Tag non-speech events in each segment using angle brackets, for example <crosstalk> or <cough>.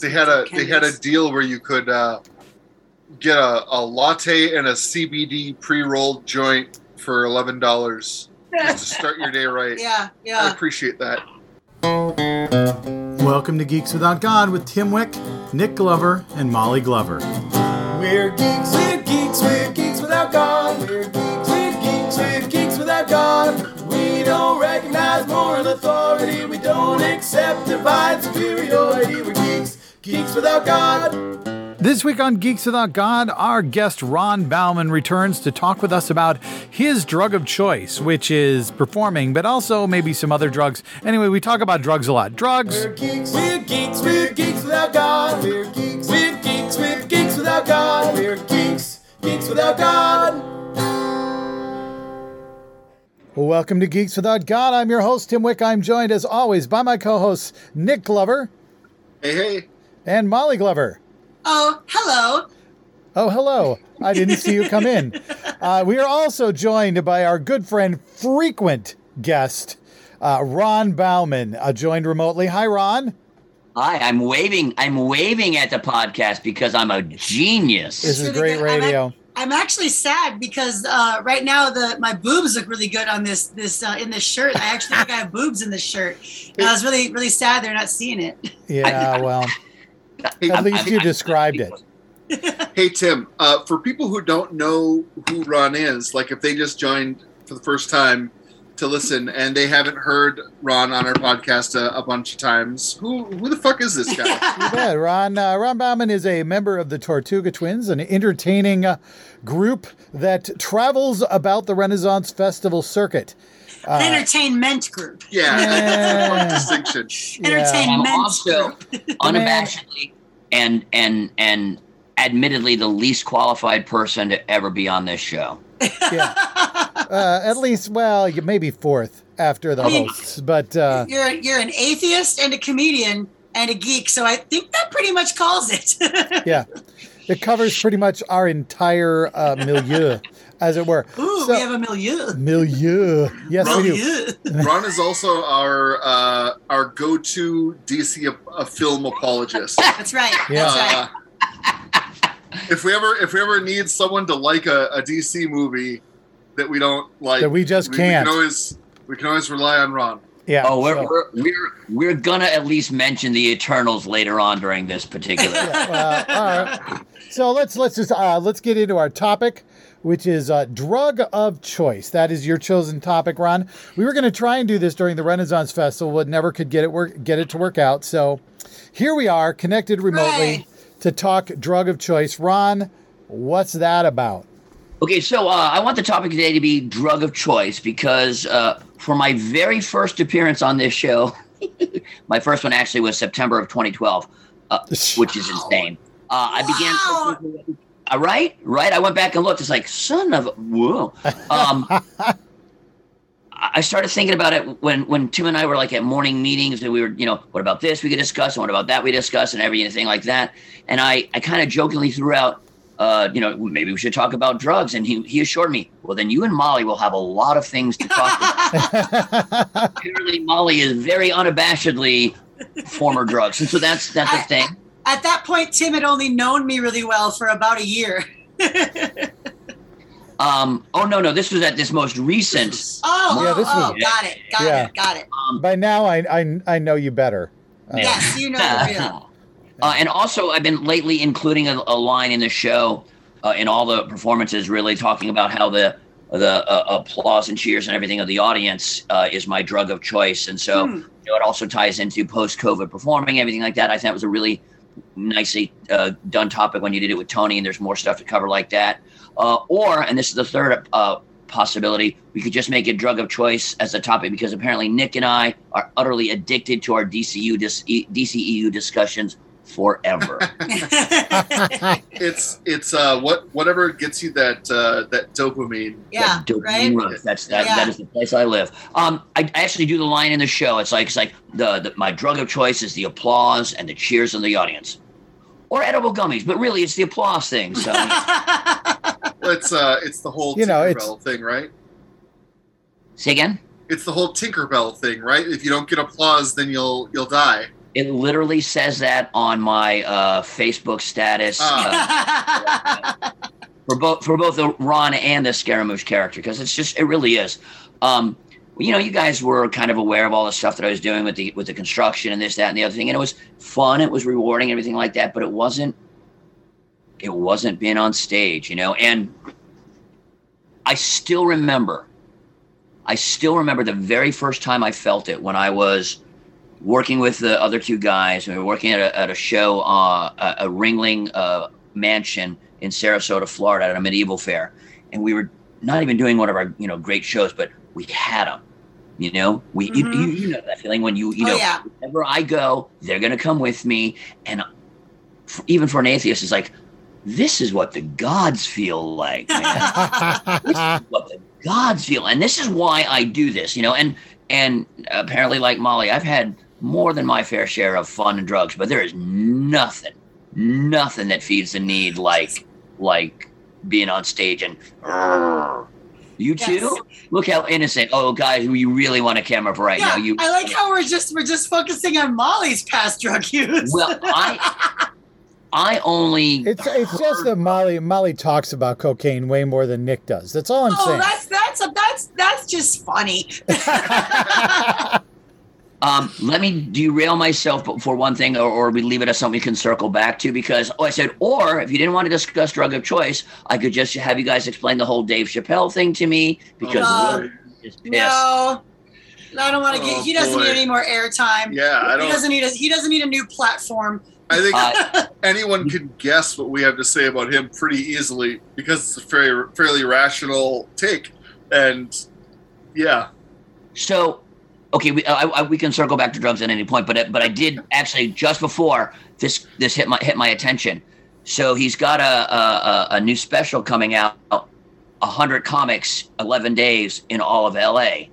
They had a they had a deal where you could uh, get a, a latte and a CBD pre rolled joint for eleven dollars just to start your day right. <laughs> Yeah, yeah. I appreciate that. Welcome to Geeks Without God with Tim Wick, Nick Glover, and Molly Glover. We're geeks, we're geeks, we're geeks without God. We're geeks, we're geeks, we're geeks without God. We don't recognize moral authority. We don't accept divine superiority. We're geeks, geeks without God. This week on Geeks Without God, our guest Ron Bauman returns to talk with us about his drug of choice, which is performing, but also maybe some other drugs. Anyway, we talk about drugs a lot. Drugs, We're geeks, we're geeks, we're geeks without God. We're geeks, we're geeks, we're geeks without God. We're geeks, geeks without God. Welcome to Geeks Without God. I'm your host, Tim Wick. I'm joined, as always, by my co hosts, Nick Glover Hey, hey. And Molly Glover. Oh, hello. Oh, hello. I didn't see you come in. <laughs> Uh, we are also joined by our good friend, frequent guest, uh, Ron Bauman, uh, joined remotely. Hi, Ron. Hi, I'm waving. I'm waving at the podcast because I'm a genius. This is Really great good. I'm radio. I'm actually sad because uh, right now the my boobs look really good on this this uh, in this shirt. I actually think I have boobs in this shirt. And I was really really sad they're not seeing it. Yeah, <laughs> well, Hey, at least you described it. <laughs> hey Tim. Uh, for people who don't know who Ron is, like if they just joined for the first time to listen and they haven't heard Ron on our podcast a, a bunch of times, who who the fuck is this guy? <laughs> You bet. Ron, uh, Ron Bauman is a member of the Tortuga Twins, an entertaining uh, group that travels about the Renaissance Festival circuit. Uh, An entertainment group. Yeah, <laughs> Yeah. Important distinction. I'm <laughs> Entertainment also group. unabashedly and and and admittedly the least qualified person to ever be on this show. yeah. <laughs> Uh, at least, well, maybe fourth after the mean- hosts, but uh, You're you're an atheist and a comedian and a geek, so I think that pretty much calls it. yeah, it covers pretty much our entire uh, milieu, as it were. Ooh, So- we have a milieu. milieu. Yes, we do. Milieu. <laughs> Ron is also our uh, our go-to DC a, a film apologist. <laughs> That's right. Yeah. That's right. Uh, if we ever if we ever need someone to like a, a DC movie that we don't like, That we just we, can't. We can always we can always rely on Ron. Yeah. Oh, we're, so- we're we're we're gonna at least mention the Eternals later on during this particular. <laughs> Well, all right. So let's let's just uh, let's get into our topic, which is uh, drug of choice. That is your chosen topic, Ron. We were going to try and do this during the Renaissance Festival, but never could get it work get it to work out. So here we are, connected remotely Hooray. to talk drug of choice. Ron, what's that about? Okay, so uh, I want the topic today to be drug of choice because uh, for my very first appearance on this show, <laughs> my first one actually was September of 2012, uh, which is <laughs> insane. Uh, I began. Uh, right, right. I went back and looked. It's like son of a whoa. Um, <laughs> I started thinking about it when when Tim and I were like at morning meetings and we were, you know, what about this we could discuss and what about that we discuss and everything like that. And I I kind of jokingly threw out uh, you know, maybe we should talk about drugs. And he, he assured me, well, then you and Molly will have a lot of things to talk about. <laughs> Apparently, Molly is very unabashedly former drugs. And so that's that's the I- thing. At that point, Tim had only known me really well for about a year. <laughs> Um, oh, no, no, this was at this most recent. Oh, Yeah, oh, this oh, was- got it, got Yeah. it, got it. Um, By now, I I, I know you better. Uh, Yes, you know the real. <laughs> Uh, and also, I've been lately including a, a line in the show uh, in all the performances, really talking about how the the uh, applause and cheers and everything of the audience uh, is my drug of choice. And so, Hmm. you know, it also ties into post-COVID performing, everything like that. I thought it was a really nicely uh, done topic when you did it with Tony, and there's more stuff to cover like that. Uh, or, and this is the third uh, possibility, we could just make it drug of choice as a topic because apparently Nick and I are utterly addicted to our DCU dis- DCEU discussions forever. <laughs> It's it's uh what whatever gets you that uh that dopamine. yeah, That dopamine right. rush. That's that. Yeah. That is the place I live. Um, I, I actually do the line in the show. It's like it's like the, the my drug of choice is the applause and the cheers of the audience, or edible gummies. But really, it's the applause thing. So <laughs> well, It's uh it's the whole You know, it's- Tinkerbell thing, right? say again. It's the whole Tinkerbell thing, right? If you don't get applause, then you'll you'll die. It literally says that on my uh, Facebook status Ah. uh, for both for both the Ron and the Scaramouche character because it's just it really is. Um, you know, you guys were kind of aware of all the stuff that I was doing with the with the construction and this, that, and the other thing, and it was fun. It was rewarding, everything like that. But it wasn't. It wasn't being on stage, you know. And I still remember. I still remember the very first time I felt it when I was working with the other two guys. We were working at a, at a show, uh, a, a Ringling uh, mansion in Sarasota, Florida, at a medieval fair, and we were not even doing one of our you know great shows, but we had them. You know, we you, Mhm. you, you know that feeling when you you Oh, know yeah. wherever I go, they're gonna come with me, and f even for an atheist, it's like this is what the gods feel like, man <laughs> this is what the gods feel and this is why i do this you know and and apparently like molly i've had more than my fair share of fun and drugs but there is nothing nothing that feeds the need like like being on stage and you too Yes. look how innocent oh guys who you really want a camera for right yeah, now you I like how we're just we're just focusing on Molly's past drug use. well i i only It's it's just that Molly Molly talks about cocaine way more than Nick does. That's all I'm oh, saying. that's that's a, that's that's just funny. <laughs> <laughs> Um, let me derail myself for one thing, or, or we leave it as something we can circle back to because, oh, I said, or if you didn't want to discuss drug of choice, I could just have you guys explain the whole Dave Chappelle thing to me because Oh, Will is pissed. no, I don't want to Oh, get. He doesn't boy. need any more airtime. Yeah, I He don't. doesn't need a he doesn't need a new platform. I think Uh, anyone can guess what we have to say about him pretty easily because it's a very fairly rational take, and yeah, So, okay, we I, I, we can circle back to drugs at any point, but but I did actually just before this this hit my hit my attention. So he's got a a, a, a new special coming out, hundred comics, eleven days in all of L.A.,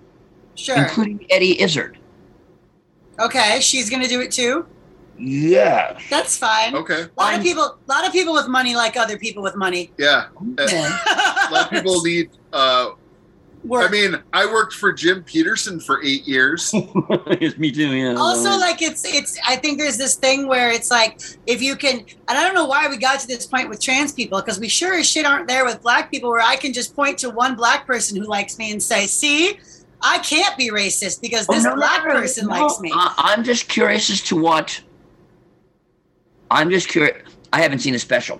Sure. including Eddie Izzard. Okay, she's gonna do it too. Yeah. That's fine. okay, A lot I'm- of people, a lot of people with money like other people with money. yeah. <laughs> A lot of people need. Uh, Work. I mean, I worked for Jim Peterson for eight years. <laughs> me too. Yeah. also like it's it's i think there's this thing where it's like if you can and i don't know why we got to this point with trans people because we sure as shit aren't there with black people where i can just point to one black person who likes me and say see i can't be racist because Oh, this no, no, black no, no, person no. likes me I, I'm just curious as to what. I'm just curious. I haven't seen the special,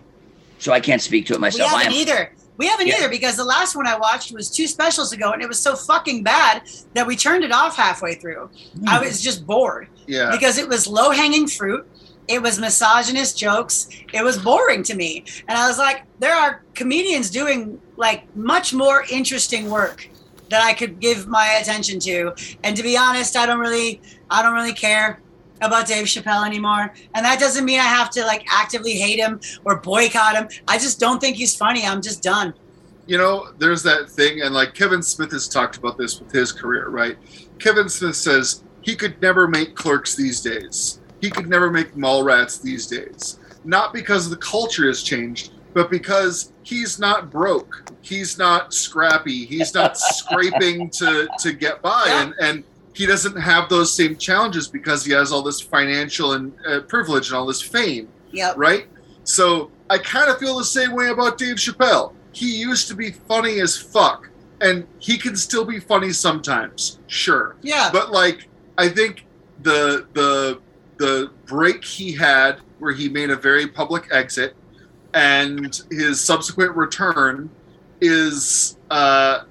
so I can't speak to it myself. I haven't am, either we haven't Yeah. either because the last one i watched was two specials ago and it was so fucking bad that we turned it off halfway through Hmm. i was just bored Yeah, because it was low hanging fruit. It was misogynist jokes. It was boring to me. And I was like, there are comedians doing like much more interesting work that I could give my attention to. And to be honest, I don't really I don't really care about Dave Chappelle anymore. And that doesn't mean I have to like actively hate him or boycott him. I just don't think he's funny. I'm just done. you know, there's that thing, and like Kevin Smith has talked about this with his career, right? Kevin Smith says he could never make clerks these days. He could never make Mallrats these days. Not because the culture has changed, but because he's not broke. He's not scrappy. He's not <laughs> scraping to to get by, Yeah. and and he doesn't have those same challenges because he has all this financial and uh, privilege and all this fame Yep. right? So I kind of feel the same way about Dave Chappelle. He used to be funny as fuck, and he can still be funny sometimes, sure. Yeah. But like, I think the the the break he had, where he made a very public exit, and his subsequent return, is uh,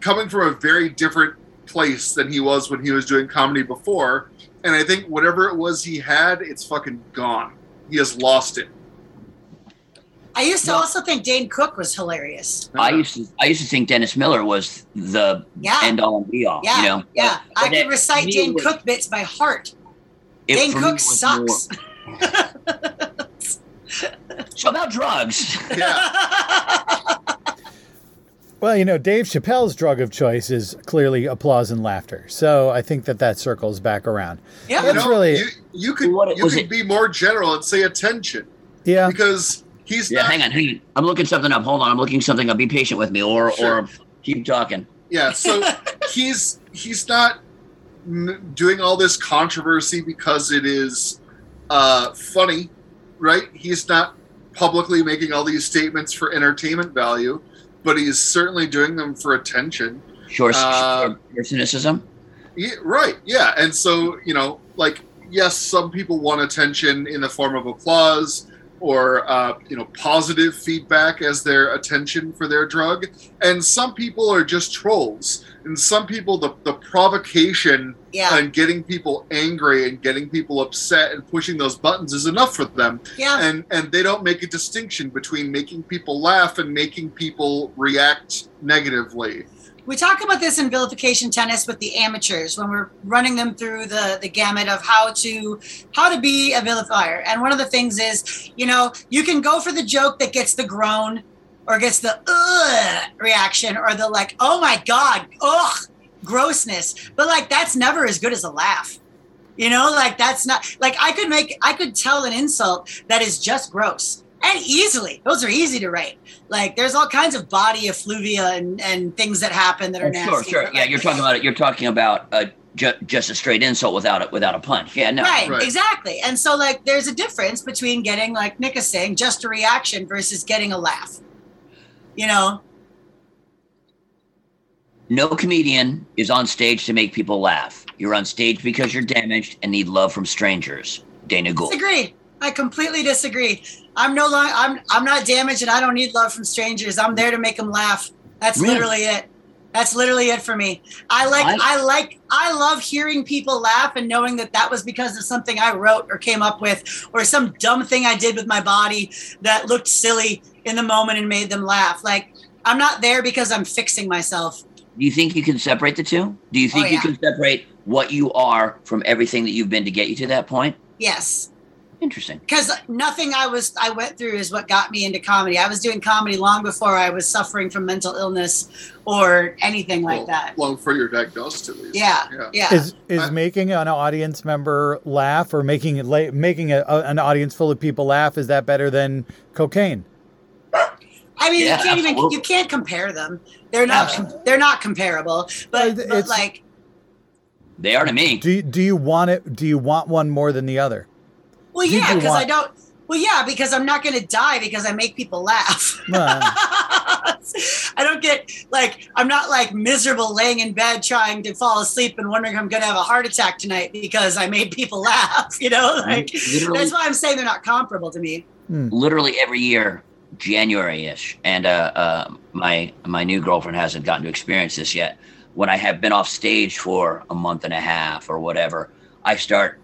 coming from a very different place than he was when he was doing comedy before. And I think whatever it was he had, it's fucking gone. He has lost it. I used to No. also think Dane Cook was hilarious. I used to. I used to think Dennis Miller was the Yeah. end all and be all. Yeah, You know. yeah. But- I but could recite me, Dane was- Cook bits by heart. it- Dane Cook sucks. more- So about drugs. Yeah. <laughs> Well, you know, Dave Chappelle's drug of choice is clearly applause and laughter. So I think that that circles back around. yeah. That's you know, really- you, you could What- you could it- be more general and say attention Yeah. because he's yeah. not Hang on. Hang on. I'm looking something up. Hold on. I'm looking something up. Be patient with me, or Sure. or keep talking. yeah so <laughs> he's he's not doing all this controversy because it is uh, funny, right? He's not publicly making all these statements for entertainment value, but he's certainly doing them for attention. Sure, Uh, sure cynicism. Yeah, right. Yeah. And so, you know, like, yes, some people want attention in the form of applause or, uh, you know, positive feedback as their attention for their drug. And some people are just trolls. And some people, the, the provocation Yeah. and getting people angry and getting people upset and pushing those buttons is enough for them. Yeah. And, and they don't make a distinction between making people laugh and making people react negatively. We talk about this in vilification tennis with the amateurs when we're running them through the, the gamut of how to how to be a vilifier. And one of the things is, you know, you can go for the joke that gets the groan or gets the ugh reaction or the like, oh my god, ugh, grossness. But like that's never as good as a laugh. You know, like that's not like I could make I could tell an insult that is just gross. And easily. Those are easy to write. Like there's all kinds of body effluvia and, and things that happen that are Oh, nasty. sure, sure. but, Yeah, like- you're talking about it. You're talking about uh, ju- just a straight insult without a, without a punch. Yeah, no. Right, Right. exactly. And so like there's a difference between getting like Nick is saying, just a reaction versus getting a laugh. You know? No comedian is on stage to make people laugh. You're on stage because you're damaged and need love from strangers. Dana Gould. Disagree. I completely disagree. I'm no longer I'm I'm not damaged and I don't need love from strangers. I'm there to make them laugh. That's Really? literally it. That's literally it for me. I like I- I, like I love hearing people laugh and knowing that that was because of something I wrote or came up with or some dumb thing I did with my body that looked silly in the moment and made them laugh. Like I'm not there because I'm fixing myself. Do you think you can separate the two? Do you oh, think Oh, you can separate what you are from everything that you've been to get you to that point? Yes. Interesting. because nothing I was I went through is what got me into comedy. I was doing comedy long before I was suffering from mental illness or anything like Well, that. Long for your diagnosis, at least. Yeah, Yeah. yeah. Is is I- making an audience member laugh or making it la- making a, a- an audience full of people laugh is that better than cocaine? I mean, Yeah, you can't even you can't compare them. They're not com- they're not comparable. But, Well, but it's- like They are to me. Do you, do you want it? Do you want one more than the other? Well, Did yeah, you because I don't. Well, yeah, because I'm not going to die because I make people laugh. Well, <laughs> I don't get like I'm not like miserable laying in bed trying to fall asleep and wondering if I'm going to have a heart attack tonight because I made people <laughs> laugh. You know, like literally, that's why I'm saying they're not comparable to me. literally every year, January-ish, and uh, uh, my my new girlfriend hasn't gotten to experience this yet. When I have been off stage for a month and a half or whatever, I start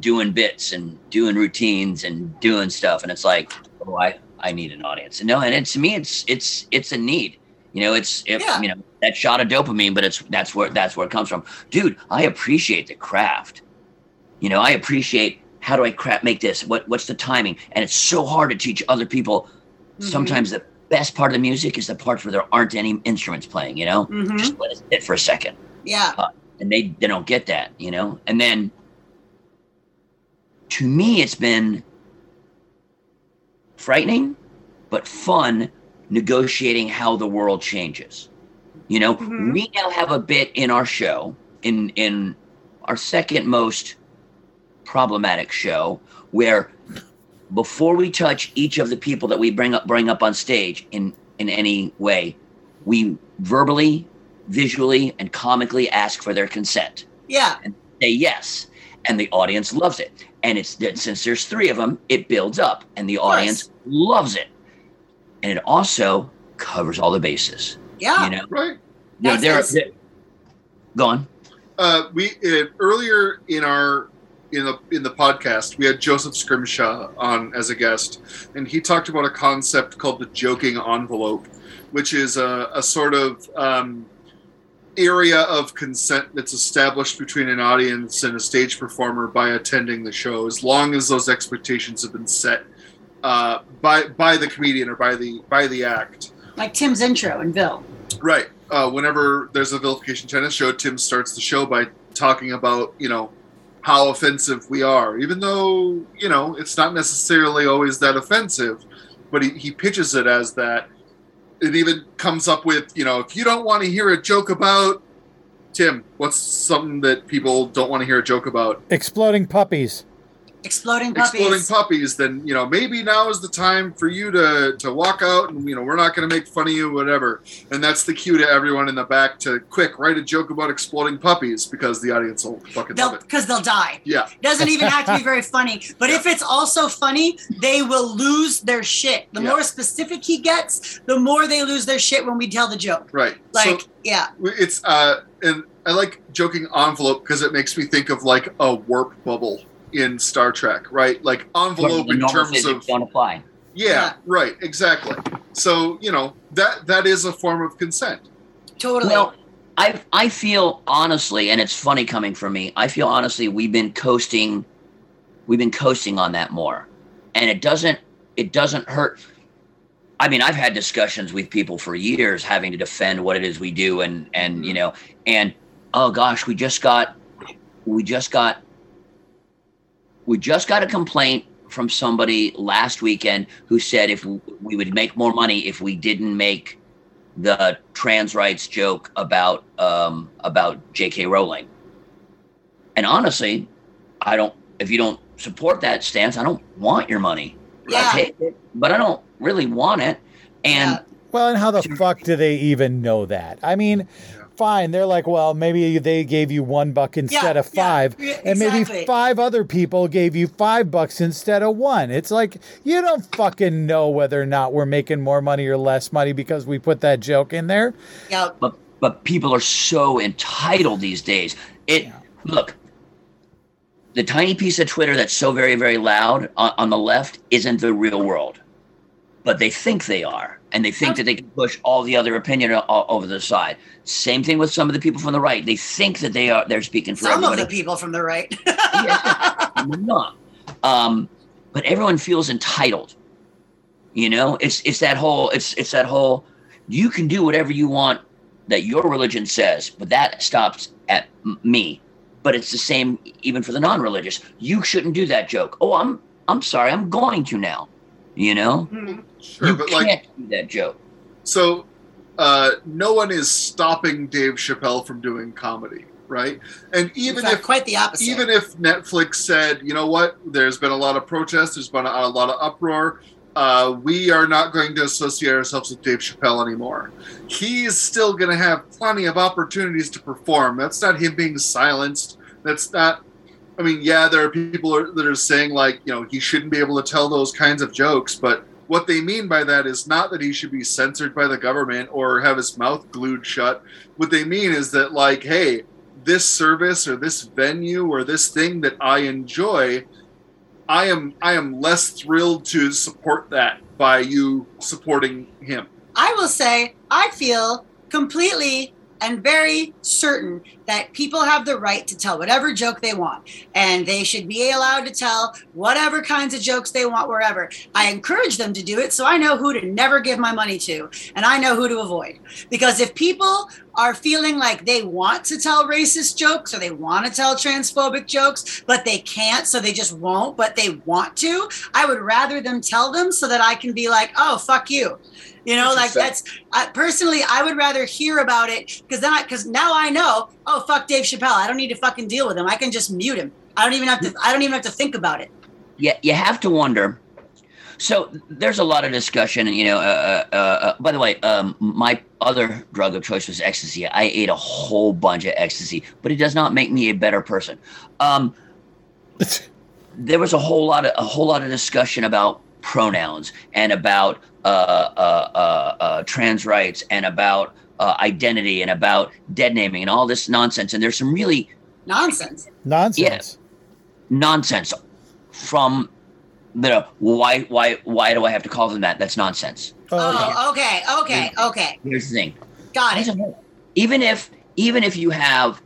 doing bits and doing routines and doing stuff, and it's like, oh, I I need an audience. And no, and it's to me, it's it's it's a need. You know, it's if Yeah. you know that shot of dopamine, but it's that's where that's where it comes from, dude. I appreciate the craft. You know, I appreciate how do I crap make this? What what's the timing? And it's so hard to teach other people. Mhm. Sometimes the best part of the music is the parts where there aren't any instruments playing. You know, Mhm. just let it sit for a second, Yeah, and they they don't get that. You know, and then to me, it's been frightening, but fun negotiating how the world changes. You know, Mhm. we now have a bit in our show, in in our second most problematic show, where before we touch each of the people that we bring up bring up on stage in in any way, we verbally, visually, and comically ask for their consent yeah, And say yes and the audience loves it and it's that since there's three of them it builds up and the audience loves it and it also covers all the bases yeah. you know Right. There- That's- there- that's- there- go on Uh, we uh, earlier in our in the in the podcast we had Joseph Scrimshaw on as a guest, and he talked about a concept called the joking envelope, which is a, a sort of um, area of consent that's established between an audience and a stage performer by attending the show, as long as those expectations have been set uh, by by the comedian or by the by the act. Like Tim's intro and Bill. Right. Uh, whenever there's a vilification tennis show, Tim starts the show by talking about, you know, how offensive we are, even though, you know, it's not necessarily always that offensive, but he, he pitches it as that. It even comes up with, you know, if you don't want to hear a joke about Tim, what's something that people don't want to hear a joke about? Exploding puppies. Exploding puppies. Exploding puppies, then you know maybe now is the time for you to to walk out, and you know we're not going to make fun of you, whatever. And that's the cue to everyone in the back to quick write a joke about exploding puppies because the audience will fucking They'll love it. because they'll die. Yeah, Doesn't even have to be very funny. But if it's also funny, they will lose their shit. The Yeah. more specific he gets, the more they lose their shit when we tell the joke. right. Like, so yeah. it's uh, and I like joking envelope because it makes me think of like a warp bubble in Star Trek, right? Like envelope in terms of don't apply. yeah, Yeah. right, exactly. So you know that that is a form of consent. Totally. Well, I I feel honestly, and it's funny coming from me. I feel honestly we've been coasting, we've been coasting on that more, and it doesn't it doesn't hurt. I mean, I've had discussions with people for years having to defend what it is we do, and and you mm-hmm. know, and oh gosh, we just got we just got we just got a complaint from somebody last weekend who said if we would make more money if we didn't make the trans rights joke about um, about J.K. Rowling. And honestly, I don't. If you don't support that stance, I don't want your money. Yeah. I take it, but I don't really want it. And Yeah. Well, and how the fuck do they even know that? I mean, fine, they're like, well, maybe they gave you one buck instead Yeah, of five, yeah, and maybe five other people gave you five bucks instead of one. It's like you don't fucking know whether or not we're making more money or less money because we put that joke in there. yeah. but but people are so entitled these days. It look. The tiny piece of Twitter that's so very, very loud on, on the left isn't the real world, but they think they are, and they think that they can push all the other opinion o- over the side. Same thing with some of the people from the right. They think that they are they're speaking for Some of the people from the right. <laughs> Yeah, not. Um, but everyone feels entitled. You know, it's it's that whole it's it's that whole you can do whatever you want that your religion says, but that stops at m- me. But it's the same even for the non-religious. You shouldn't do that joke. Oh, I'm I'm sorry, I'm going to now. You know, Mhm. Sure, you but can't like do that joke. so, uh, no one is stopping Dave Chappelle from doing comedy, right? And even fact, if quite the opposite. even if Netflix said, you know what, there's been a lot of protests, there's been a, a lot of uproar, uh, we are not going to associate ourselves with Dave Chappelle anymore. He's still going to have plenty of opportunities to perform. That's not him being silenced. That's not. I mean, yeah, there are people that are saying like, you know, he shouldn't be able to tell those kinds of jokes, but what they mean by that is not that he should be censored by the government or have his mouth glued shut. What they mean is that like, hey, this service or this venue or this thing that I enjoy, I am I am less thrilled to support that by you supporting him. I will say, I feel completely and very certain that people have the right to tell whatever joke they want. And they should be allowed to tell whatever kinds of jokes they want wherever. I encourage them to do it so I know who to never give my money to and I know who to avoid. Because if people are feeling like they want to tell racist jokes or they want to tell transphobic jokes, but they can't, so they just won't, but they want to, I would rather them tell them so that I can be like, oh, fuck you. You know, like that's I, personally, I would rather hear about it because then I, because now I know, oh, fuck Dave Chappelle. I don't need to fucking deal with him. I can just mute him. I don't even have to, I don't even have to think about it. yeah, you have to wonder. So there's a lot of discussion, you know. Uh, uh, uh, by the way, um, my other drug of choice was ecstasy. I ate a whole bunch of ecstasy, but it does not make me a better person. Um, <laughs> there was a whole lot of a whole lot of discussion about pronouns and about uh, uh, uh, uh, trans rights and about uh, identity and about dead naming and all this nonsense. And there's some really Nonsense. Nonsense. nonsense from you know why why why do I have to call them that? That's nonsense. Oh, Oh, okay, okay, okay. Here's the thing. Got it. Even if even if you have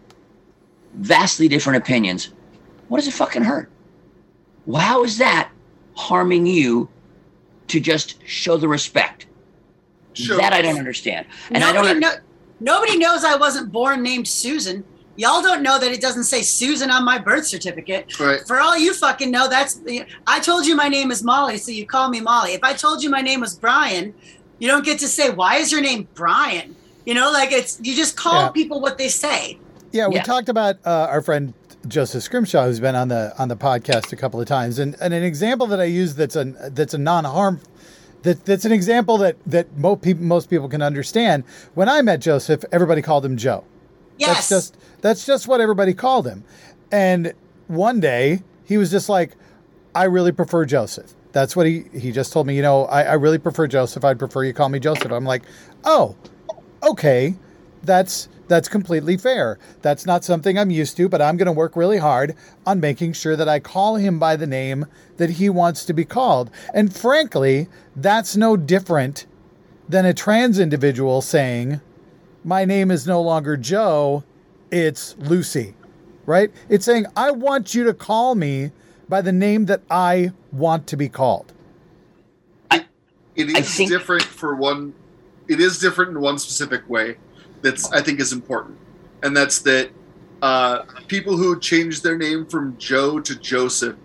vastly different opinions, what does it fucking hurt? Well, how is that harming you to just show the respect? Sure. That I don't understand. And I don't know, nobody knows I wasn't born named Susan. Y'all don't know that it doesn't say Susan on my birth certificate. Right. For all you fucking know, that's I told you my name is Molly, so you call me Molly. If I told you my name was Brian, you don't get to say why is your name Brian. You know, like it's you just call Yeah. people what they say. Yeah, we Yeah. talked about uh, our friend Joseph Scrimshaw, who's been on the on the podcast a couple of times, and, and an example that I use that's a that's a non harm. That, that's an example that that most people most people can understand. When I met Joseph, everybody called him Joe. Yes. That's just that's just what everybody called him. And one day he was just like, I really prefer Joseph. That's what he he just told me, you know, I, I really prefer Joseph. I'd prefer you call me Joseph. I'm like, oh, okay. That's that's completely fair. That's not something I'm used to, but I'm gonna work really hard on making sure that I call him by the name that he wants to be called. And frankly, that's no different than a trans individual saying, my name is no longer Joe, it's Lucy, right? It's saying, I want you to call me by the name that I want to be called. It I is think- different for one. It is different in one specific way. That's I think is important, and that's that uh, people who change their name from Joe to Joseph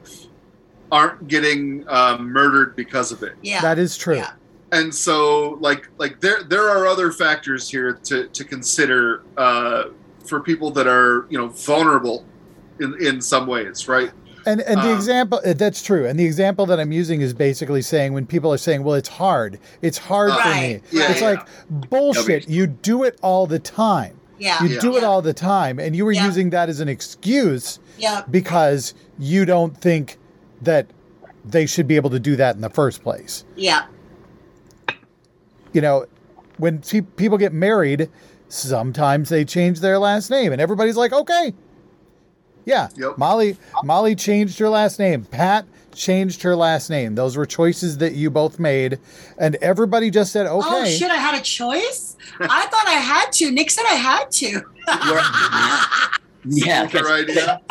aren't getting uh, murdered because of it. yeah. That is true. Yeah. And so, like, like there there are other factors here to to consider uh, for people that are you know vulnerable in in some ways, right? And and the Um, example uh, that's true. And the example that I'm using is basically saying when people are saying, "Well, it's hard. It's hard for me." Right, it's yeah. like bullshit. You do it all the time. yeah. You Yeah. do it all the time, and you were Yeah. using that as an excuse yeah. because you don't think that they should be able to do that in the first place. Yeah. You know, when pe- people get married, sometimes they change their last name, and everybody's like, "Okay, yeah." Yep. Molly, Molly changed her last name. Pat changed her last name. Those were choices that you both made, and everybody just said, oh, "Okay." Oh shit! I had a choice. I thought I had to. Nick said I had to. <laughs> yeah. Your idea.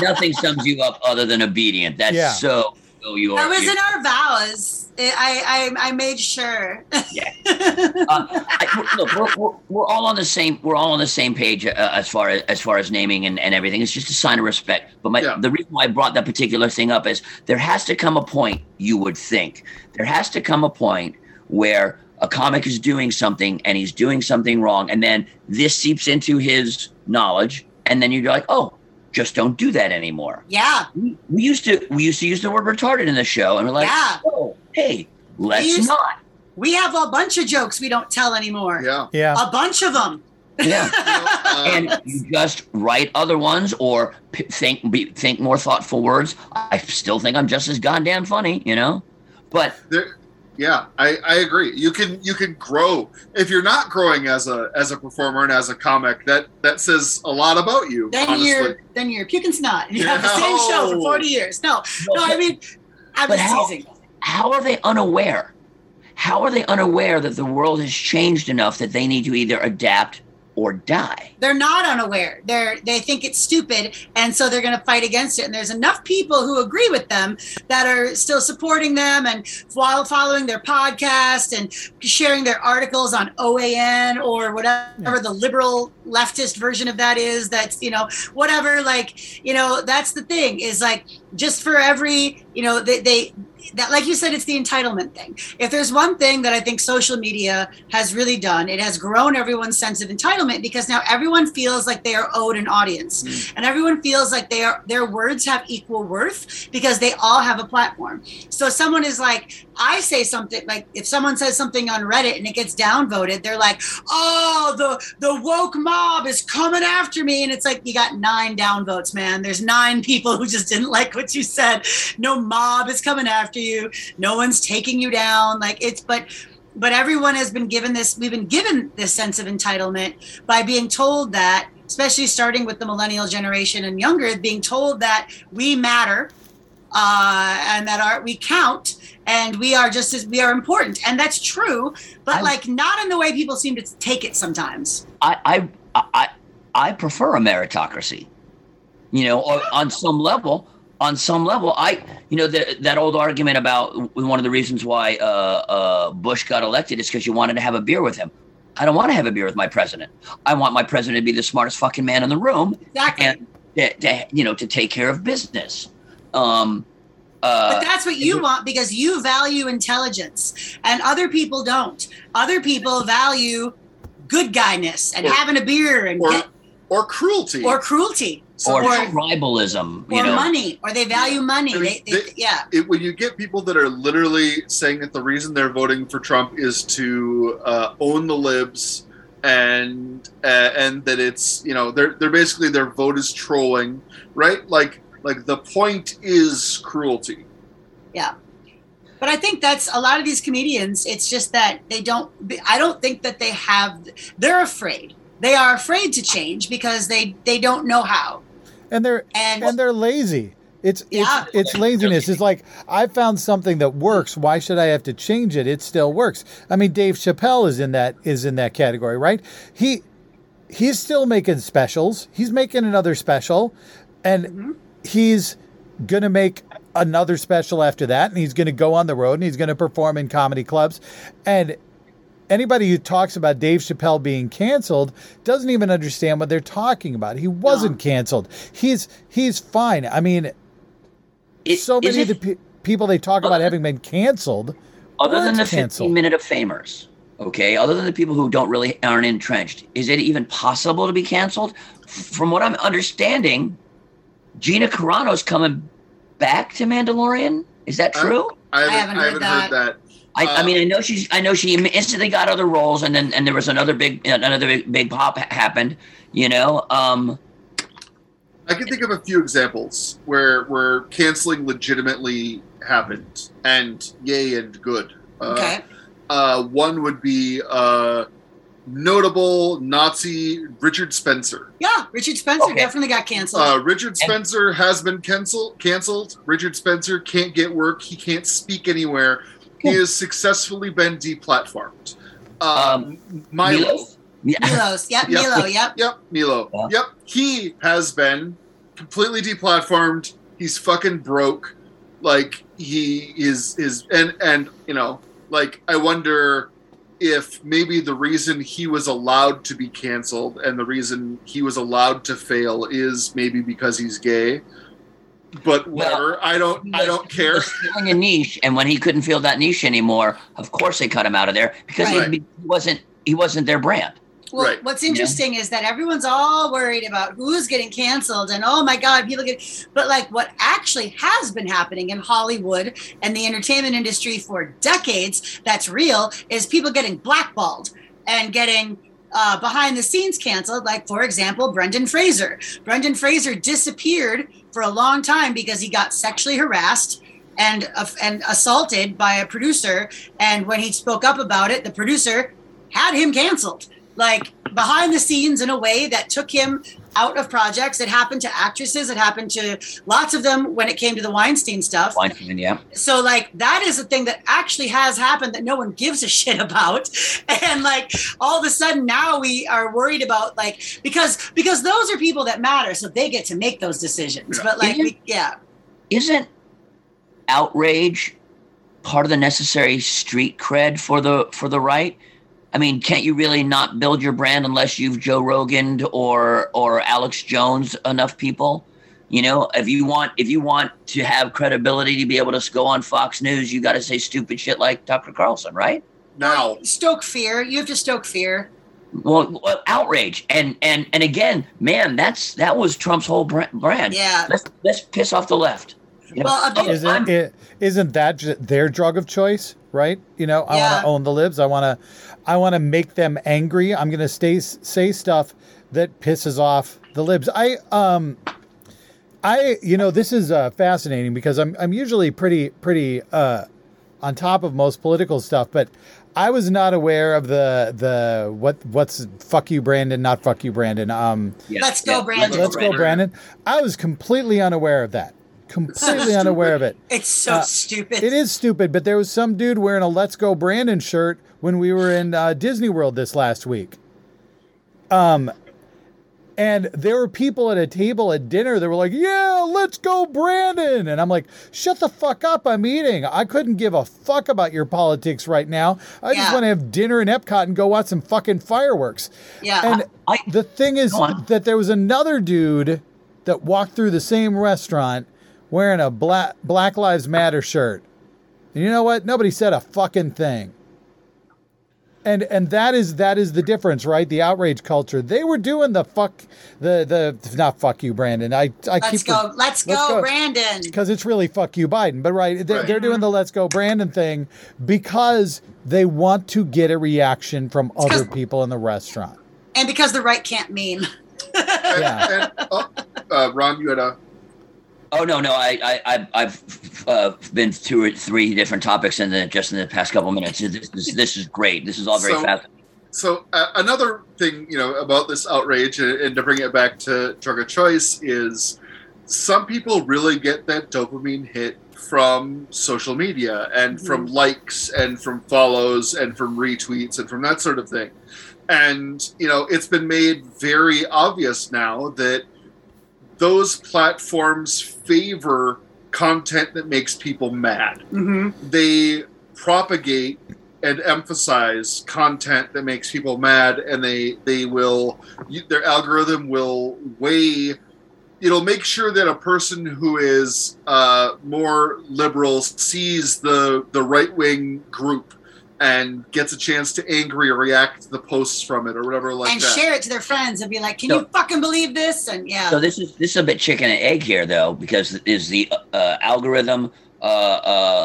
nothing sums you up other than obedient. That's Yeah. so, so you That was you- in our vows. I I I made sure. Yeah. <laughs> uh, I, look, we're, we're, we're all on the same we're all on the same page uh, as far as as far as naming and, and everything. It's just a sign of respect. But my Yeah. the reason why I brought that particular thing up is there has to come a point you would think there has to come a point where a comic is doing something and he's doing something wrong, and then this seeps into his knowledge, and then you're like, oh, just don't do that anymore. yeah. We, we used to we used to use the word retarded in the show, and we're like, Yeah. oh, hey, let's used- not. We have a bunch of jokes we don't tell anymore. Yeah. yeah. A bunch of them. Yeah. You <laughs> know, and you just write other ones or p- think be, think more thoughtful words. I still think I'm just as goddamn funny, you know. But there, yeah, I, I agree. You can you can grow if you're not growing as a as a performer and as a comic. That that says a lot about you. Then honestly. you're then you're puking snot. You have the same show for forty years. No, no. I mean, I'm But how- teasing. how are they unaware? How are they unaware that the world has changed enough that they need to either adapt or die? They're not unaware. They're they think it's stupid, and so they're going to fight against it. And there's enough people who agree with them that are still supporting them and while following their podcast and sharing their articles on OAN or whatever the liberal leftist version of that is. That's you know whatever. Like you know that's the thing is like just for every you know they, they that like you said it's the entitlement thing. If there's one thing that i think social media has really done it has grown everyone's sense of entitlement because now everyone feels like they are owed an audience. Mm. and everyone feels like they are their words have equal worth because they all have a platform. So someone is like i say something like if someone says something on reddit and it gets downvoted they're like oh the the woke mob is coming after me. And it's like you got nine downvotes man. There's nine people who just didn't like what you said. No mob is coming after you. No one's taking you down. Like it's but but everyone has been given this we've been given this sense of entitlement by being told that especially starting with the millennial generation and younger being told that we matter uh, and that our we count and we are just as we are important. And that's true but I- like not in the way people seem to take it sometimes. I I I, I prefer a meritocracy. You know, on some level, on some level, I you know the, that old argument about one of the reasons why uh, uh, Bush got elected is because you wanted to have a beer with him. I don't want to have a beer with my president. I want my president to be the smartest fucking man in the room exactly and to, to you know to take care of business. Um, uh, but that's what you it- want because you value intelligence and other people don't other people value good guyness and Or- having a beer and or- get, or cruelty. or cruelty So or or- tribalism, you or know. money or they value money. I mean, They, they, they- yeah, it, when you get people that are literally saying that the reason they're voting for Trump is to uh, own the libs and uh, and that it's you know they're they're basically their vote is trolling, right? Like like the point is cruelty. Yeah. But I think that's a lot of these comedians. It's just that they don't. I don't think that they have. They're afraid. They are afraid to change because they they don't know how. And they're And and they're lazy. It's Yeah. it's it's laziness. It's like I found something that works. Why should I have to change it? It still works. I mean, Dave Chappelle is in that is in that category, right? He he's still making specials. He's making another special, and Mhm. he's gonna make another special after that, and he's gonna go on the road and he's gonna perform in comedy clubs, and anybody who talks about Dave Chappelle being canceled doesn't even understand what they're talking about. He wasn't canceled. He's he's fine. I mean, It- so is many of the pe- people they talk about having been canceled. other than the canceled. 15 minute of famers okay other than the people who don't really aren't entrenched is it even possible to be canceled from what i'm understanding gina carano's coming back to mandalorian is that true I haven't, I haven't haven't, heard heard that. I, I uh, mean, I know she's. I know she instantly got other roles, and then and there was another big, another big, big pop ha- happened. You know, um, I can think of a few examples where where canceling legitimately happened, and yay and good. Uh, okay, Uh, one would be uh, notable Nazi Richard Spencer. yeah, Richard Spencer Okay. definitely got canceled. Uh, Richard Spencer has been cancel- canceled. Richard Spencer can't get work. He can't speak anywhere. He has successfully been deplatformed. Um, Milo. Milos? Yeah. Milos, yep, Yep. Milo, yep. Yep, Milo. Yeah. Yep, he has been completely deplatformed. He's fucking broke. Like he is is and and you know like I wonder if maybe the reason he was allowed to be canceled and the reason he was allowed to fail is maybe because he's gay. But whatever, I don't I don't care. was filling a niche, and when he couldn't fill that niche anymore, of course they cut him out of there because he- Right. he wasn't he wasn't their brand. Well, Right. what's interesting is that everyone's all worried about who's getting canceled and oh my god, people get. But like, what actually has been happening in Hollywood and the entertainment industry for decades, that's real, is people getting blackballed and getting uh, behind the scenes canceled. Like, for example, Brendan Fraser. Brendan Fraser disappeared for a long time because he got sexually harassed and uh, and assaulted by a producer. And when he spoke up about it, the producer had him canceled like behind the scenes in a way that took him out of projects. It happened to actresses. It happened to lots of them when it came to the Weinstein stuff. Weinstein, yeah. So like that is a thing that actually has happened that no one gives a <laughs> shit about. And like all of a sudden now we are worried about like because because those are people that matter, so they get to make those decisions. But like Isn't- we, yeah. Isn't outrage part of the necessary street cred for the for the right? I mean, can't you really not build your brand unless you've Joe Rogan or or Alex Jones enough people? You know, if you want if you want to have credibility to be able to go on Fox News, you got to say stupid shit like Tucker Carlson, right? No, Stoke fear. You have to stoke fear. Well, well, outrage and and and again, man, that's that was Trump's whole brand. Yeah. let's let's piss off the left. You? Well, a big- Oh, Isn't I'm- it, isn't that ju- their drug of choice, right? You know, I Yeah. want to own the libs. I want to, I want to make them angry. I'm going to stay say stuff that pisses off the libs. I um, I you know this is uh, fascinating because I'm I'm usually pretty pretty uh, on top of most political stuff, but I was not aware of the the what what's fuck you Brandon, not fuck you Brandon. Um, Yeah, Let's go, yeah, Brandon. let's go Brandon. I was completely unaware of that. Completely <laughs> unaware of it. It's so Uh, stupid. It is stupid, but there was some dude wearing a "Let's Go Brandon" shirt when we were in uh, Disney World this last week. Um, and there were people at a table at dinner that were like, "Yeah, let's go, Brandon," and I'm like, "Shut the fuck up! I'm eating. I couldn't give a fuck about your politics right now. I just want to have dinner in Epcot and go watch some fucking fireworks." Yeah. And I- the thing is that there was another dude that walked through the same restaurant wearing a black Black Lives Matter shirt. And you know what? Nobody said a fucking thing. and and that is that is the difference, right? The outrage culture. They were doing the fuck the the not fuck you, Brandon. I I Let's keep go. Let's, go, Brandon. because it's really fuck you, Biden. But right, they're, Right. they're doing the let's go Brandon thing because they want to get a reaction from other people in the restaurant. And because the right can't meme. <laughs> Yeah. and, oh, uh, Ron, you had a Oh no, no, I, I, I I've uh, been through three different topics in the just in the past couple minutes. This is this is great. This is all very So- fast. so uh, another thing you know about this outrage and, and to bring it back to drug of choice is some people really get that dopamine hit from social media and from likes and from follows and from retweets and from that sort of thing and you know it's been made very obvious now that those platforms favor content that makes people mad. Hmm they propagate and emphasize content that makes people mad and they they will their algorithm will weigh it'll make sure that a person who is uh, more liberal sees the the right wing group and gets a chance to angry or react to the posts from it or whatever like and that. share it to their friends and be like, "Can So- you fucking believe this?" And yeah, So this is this is a bit chicken and egg here, though, because is the uh, algorithm uh, uh,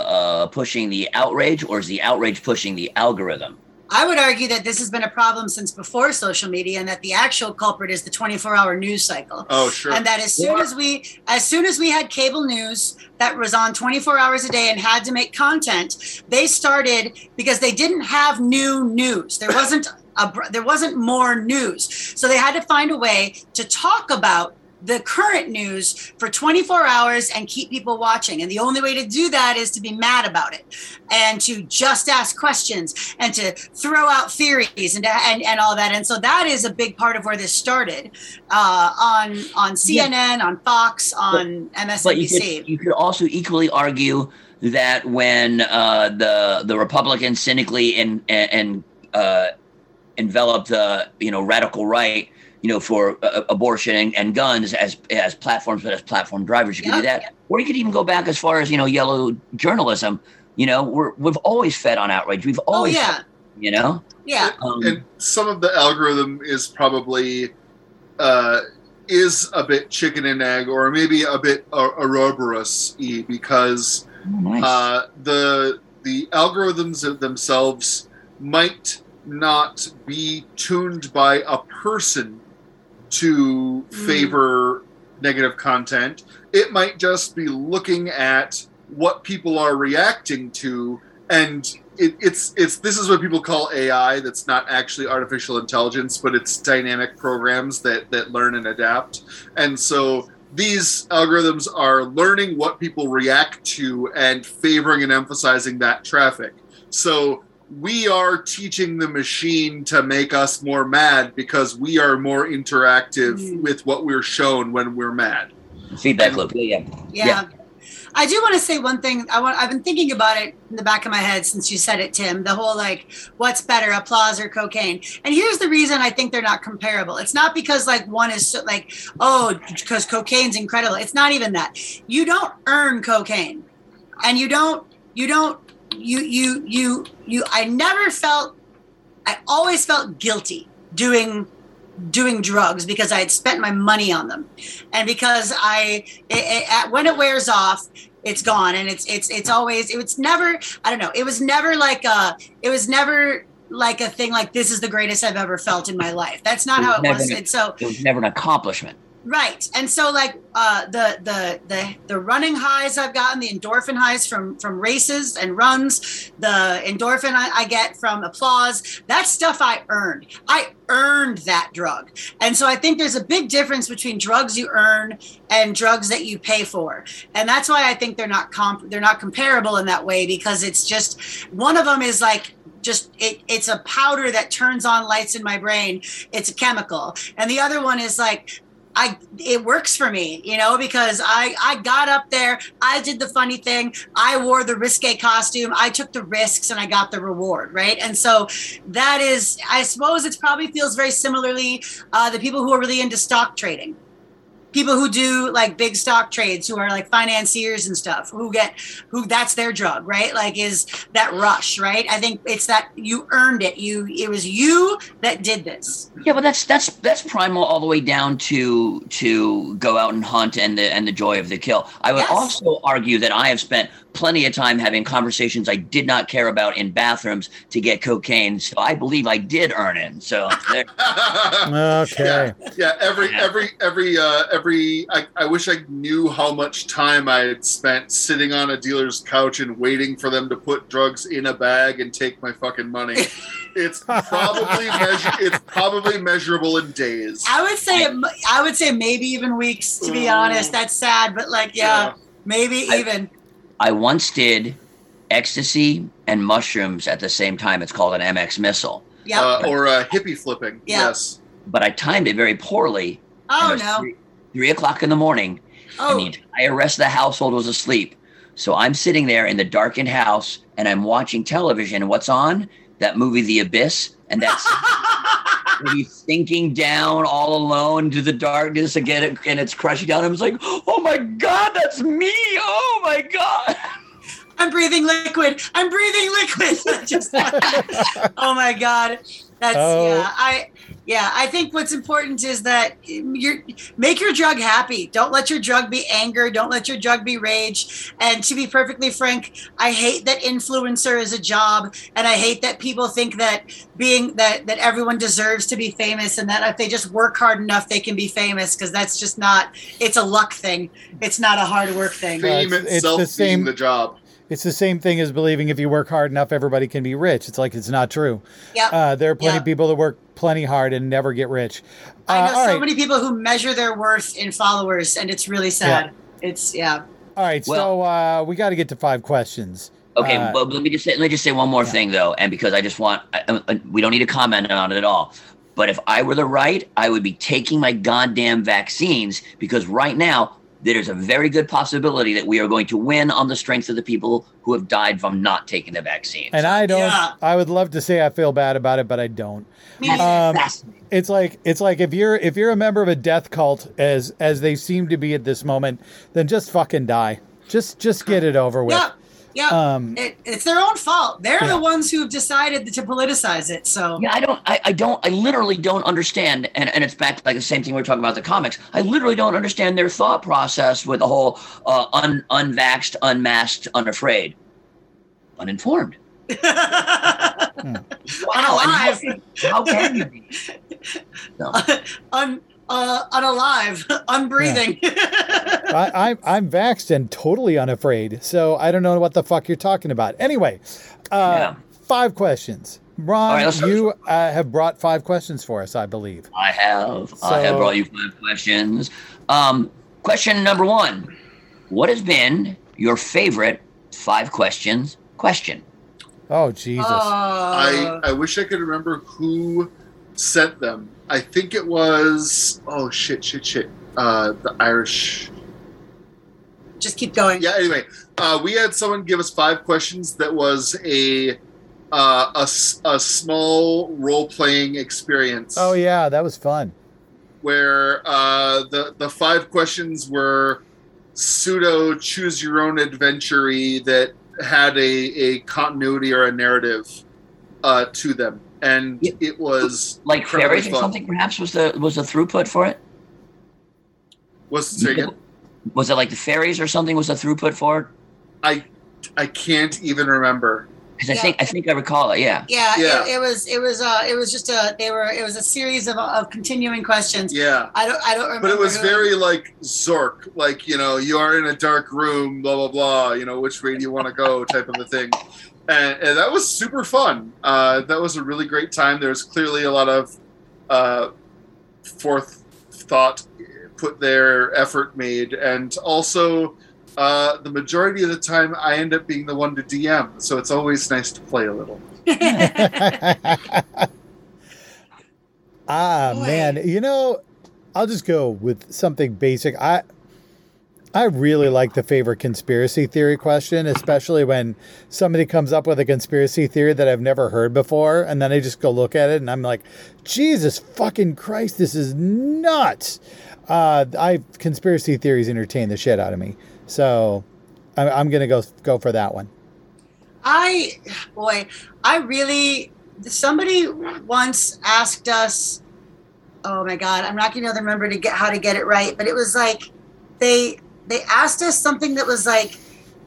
uh, pushing the outrage, or is the outrage pushing the algorithm? I would argue that this has been a problem since before social media, and that the actual culprit is the 24-hour news cycle. Oh sure. And that as soon as we, as soon as we had cable news that was on 24 hours a day and had to make content, they started because they didn't have new news. There wasn't a, there wasn't more news, so they had to find a way to talk about the current news for 24 hours and keep people watching. And the only way to do that is to be mad about it and to just ask questions and to throw out theories and, and, and all that. And so that is a big part of where this started uh, on, on CNN, on Fox, on But you MSNBC. could, you could also equally argue that when uh, the the Republicans cynically and and uh, enveloped the you know radical right, you know for uh, abortion and, and guns as as platforms, but as platform drivers, you could do Yeah. that. Or you could even go back as far as you know yellow journalism. You know, we're we've always fed on outrage. We've oh, always, yeah. you know. Yeah. Um, and some of the algorithm is probably uh, is a bit chicken and egg, or maybe a bit uh, Ouroboros y because oh, nice. uh, the the algorithms themselves might not be tuned by a person to Mm. favor negative content. It might just be looking at what people are reacting to, and it, it's it's this is what people call AI. That's not actually artificial intelligence, but it's dynamic programs that that learn and adapt. And so these algorithms are learning what people react to and favoring and emphasizing that traffic. So we are teaching the machine to make us more mad because we are more interactive Mm. with what we're shown when we're mad. Feedback loop. Yeah, yeah. Yeah. Yeah. I do want to say one thing. I want. I've been thinking about it in the back of my head since you said it, Tim. The whole like, what's better, applause or cocaine? And here's the reason I think they're not comparable. It's not because like one is so, like, oh, because cocaine's incredible. It's not even that. You don't earn cocaine, and you don't. You don't. You you you you. I never felt. I always felt guilty doing doing drugs because I had spent my money on them, and because I it, it, when it wears off, it's gone, and it's it's it's always it was never I don't know it was never like a it was never like a thing like this is the greatest I've ever felt in my life. That's not It how it was. And so It was never an accomplishment. Right. And so like uh, the the the the running highs I've gotten, the endorphin highs from from races and runs, the endorphin I, I get from applause, that stuff I earned. I earned that drug. And so I think there's a big difference between drugs you earn and drugs that you pay for. And that's why I think they're not comp- they're not comparable in that way because it's just one of them is like just it, it's a powder that turns on lights in my brain it's a chemical and the other one is like I it works for me, you know, because I I got up there, I did the funny thing, I wore the risque costume, I took the risks, and I got the reward, right? And so that is, I suppose, it probably feels very similarly uh, the people who are really into stock trading. People who do like big stock trades who are like financiers and stuff who get who that's their drug right like is that rush right i think it's that you earned it you it was you that did this Yeah, but that's that's that's primal all the way down to to go out and hunt and the and the joy of the kill. I would Yes. also argue that I have spent plenty of time having conversations I did not care about in bathrooms to get cocaine. So I believe I did earn it. So there, <laughs> Okay. Yeah, yeah. Every every every uh, every. I, I wish I knew how much time I had spent sitting on a dealer's couch and waiting for them to put drugs in a bag and take my fucking money. <laughs> It's probably measure, It's probably measurable in days. i would say i would say maybe even weeks to be honest that's sad but like yeah, Yeah. maybe I- even I once did ecstasy and mushrooms at the same time. It's called an MX missile, yeah Uh, or uh, hippie flipping. Yeah. Yes. but I timed it very poorly. and oh it was no Three, three o'clock in the morning. and the oh entire rest of the household was asleep. So I'm sitting there in the darkened house and I'm watching television. And what's on? That movie, The Abyss. And that's <laughs> me sinking down all alone to the darkness again, and it's crushing down. I was like, oh my God, that's me. Oh my God. <laughs> I'm breathing liquid. I'm breathing liquid. <laughs> Just oh my god. That's Oh. yeah. I yeah. I think what's important is that you make your drug happy. Don't let your drug be anger. Don't let your drug be rage. And to be perfectly frank, I hate that influencer is a job, and I hate that people think that being that that everyone deserves to be famous, and that if they just work hard enough, they can be famous. Because that's just not. It's a luck thing. It's not a hard work thing. Fame it's- it's itself the same- the job. It's the same thing as believing if you work hard enough, everybody can be rich. It's like it's not true. Yeah. Uh, there are plenty Yeah. of people that work plenty hard and never get rich. I Uh, know so right. many people who measure their worth in followers, and it's really sad. It's yeah. All right, so uh, we got to get to five questions. Okay, Uh, but let me just say, let me just say one more yeah. thing though, and because I just want, I, I- we don't need to comment on it at all. But if I were the right, I would be taking my goddamn vaccines because right now there's a very good possibility that we are going to win on the strength of the people who have died from not taking the vaccine. And I don't. Yeah. I would love to say I feel bad about it, but I don't. Me That's neither. Um. It's like it's like if you're if you're a member of a death cult as as they seem to be at this moment, then just fucking die. Just just get it over with. yeah, yeah. Um, it, it's their own fault. They're Yeah. the ones who have decided to politicize it. So Yeah, I don't, I, I don't, I literally don't understand. And, and it's back to like the same thing we are talking about the comics. I literally don't understand their thought process with the whole uh, un, unvaxxed, unmasked, unafraid, uninformed. <laughs> Wow. how, how can you be? <laughs> No. Un, uh, unalive, <laughs> unbreathing. I, I'm I'm vaxxed and totally unafraid, so I don't know what the fuck you're talking about. Anyway, uh, Yeah. five questions. Ron, right, you uh, have brought five questions for us, I believe. I have. I have brought you five questions. Um, question number one What has been your favorite five questions question? Oh Jesus! Uh, I I wish I could remember who sent them. I think it was oh shit shit shit. Uh, the Irish. just keep going. Yeah. Anyway, uh, we had someone give us five questions. That was a uh, a, s- a small role playing experience. oh yeah, that was fun. where uh, the the five questions were pseudo choose your own adventure that had a, a continuity or a narrative uh, to them, and Yeah. it was Like incredibly fairies or something, perhaps was the was the throughput for it? What's the say again? Was it like the fairies or something? Was the throughput for it? I I can't even remember. Because I think I think I recall it. Yeah. Yeah, Yeah. It, it was it was uh it was just a they were it was a series of, of continuing questions. Yeah. I don't I don't remember. But it was who- very like Zork, like you know, you are in a dark room, blah blah blah. You know, which way do you want to go, type of a thing, and, and that was super fun. Uh, that was a really great time. There's clearly a lot of uh, forethought put there, effort made, and also uh, the majority of the time I end up being the one to DM. So it's always nice to play a little. <laughs> ah Boy. man, you know, I'll just go with something basic. I I really like the favorite conspiracy theory question, especially when somebody comes up with a conspiracy theory that I've never heard before, and then I just go look at it and I'm like, Jesus fucking Christ, this is nuts. Uh, I conspiracy theories entertain the shit out of me, so I'm, I'm gonna go go for that one. I, boy, I really. Somebody once asked us. Oh my God, I'm not going to remember to get how to get it right, but it was like they they asked us something that was like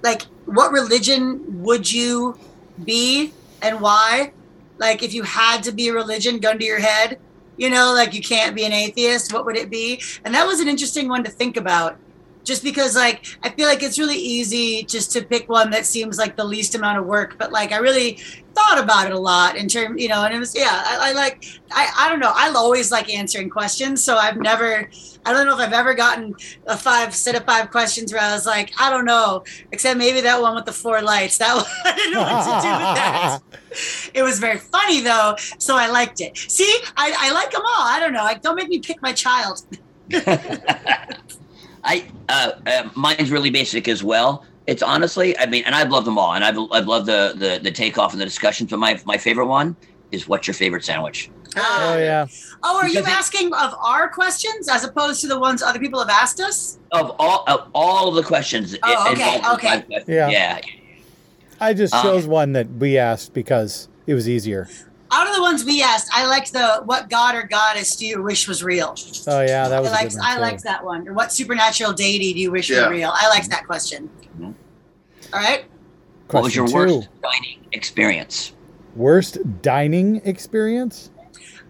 like what religion would you be and why? Like if you had to be a religion, gun to your head, you know, like you can't be an atheist, what would it be? And that was an interesting one to think about just because like I feel like it's really easy just to pick one that seems like the least amount of work, but like I really thought about it a lot in terms, you know, and it was yeah, I, I like I I don't know, I always like answering questions, so I've never I don't know if I've ever gotten a five set of five questions where I was like I don't know, except maybe that one with the four lights. That <laughs> one, I didn't know what to do with that. <laughs> It was very funny though, so I liked it. See, I, I like them all. I don't know. Like, don't make me pick my child. <laughs> I uh, uh, mine's really basic as well. It's honestly, I mean, and I've loved them all, and I've I've loved the the the takeoff and the discussions. But my my favorite one is what's your favorite sandwich? Oh yeah. Oh, are you Because it- asking of our questions as opposed to the ones other people have asked us? Of all of all of the questions, it Oh, okay, okay. five questions. Yeah. yeah. I just Um, chose one that we asked because it was easier. Out of the ones we asked, I liked the what god or goddess do you wish was real? Oh yeah, that was a liked one. I too. liked that one. Or what supernatural deity do you wish Yeah. were real? I liked that question. Mhm. All right. What was your two. worst dining experience? Worst dining experience?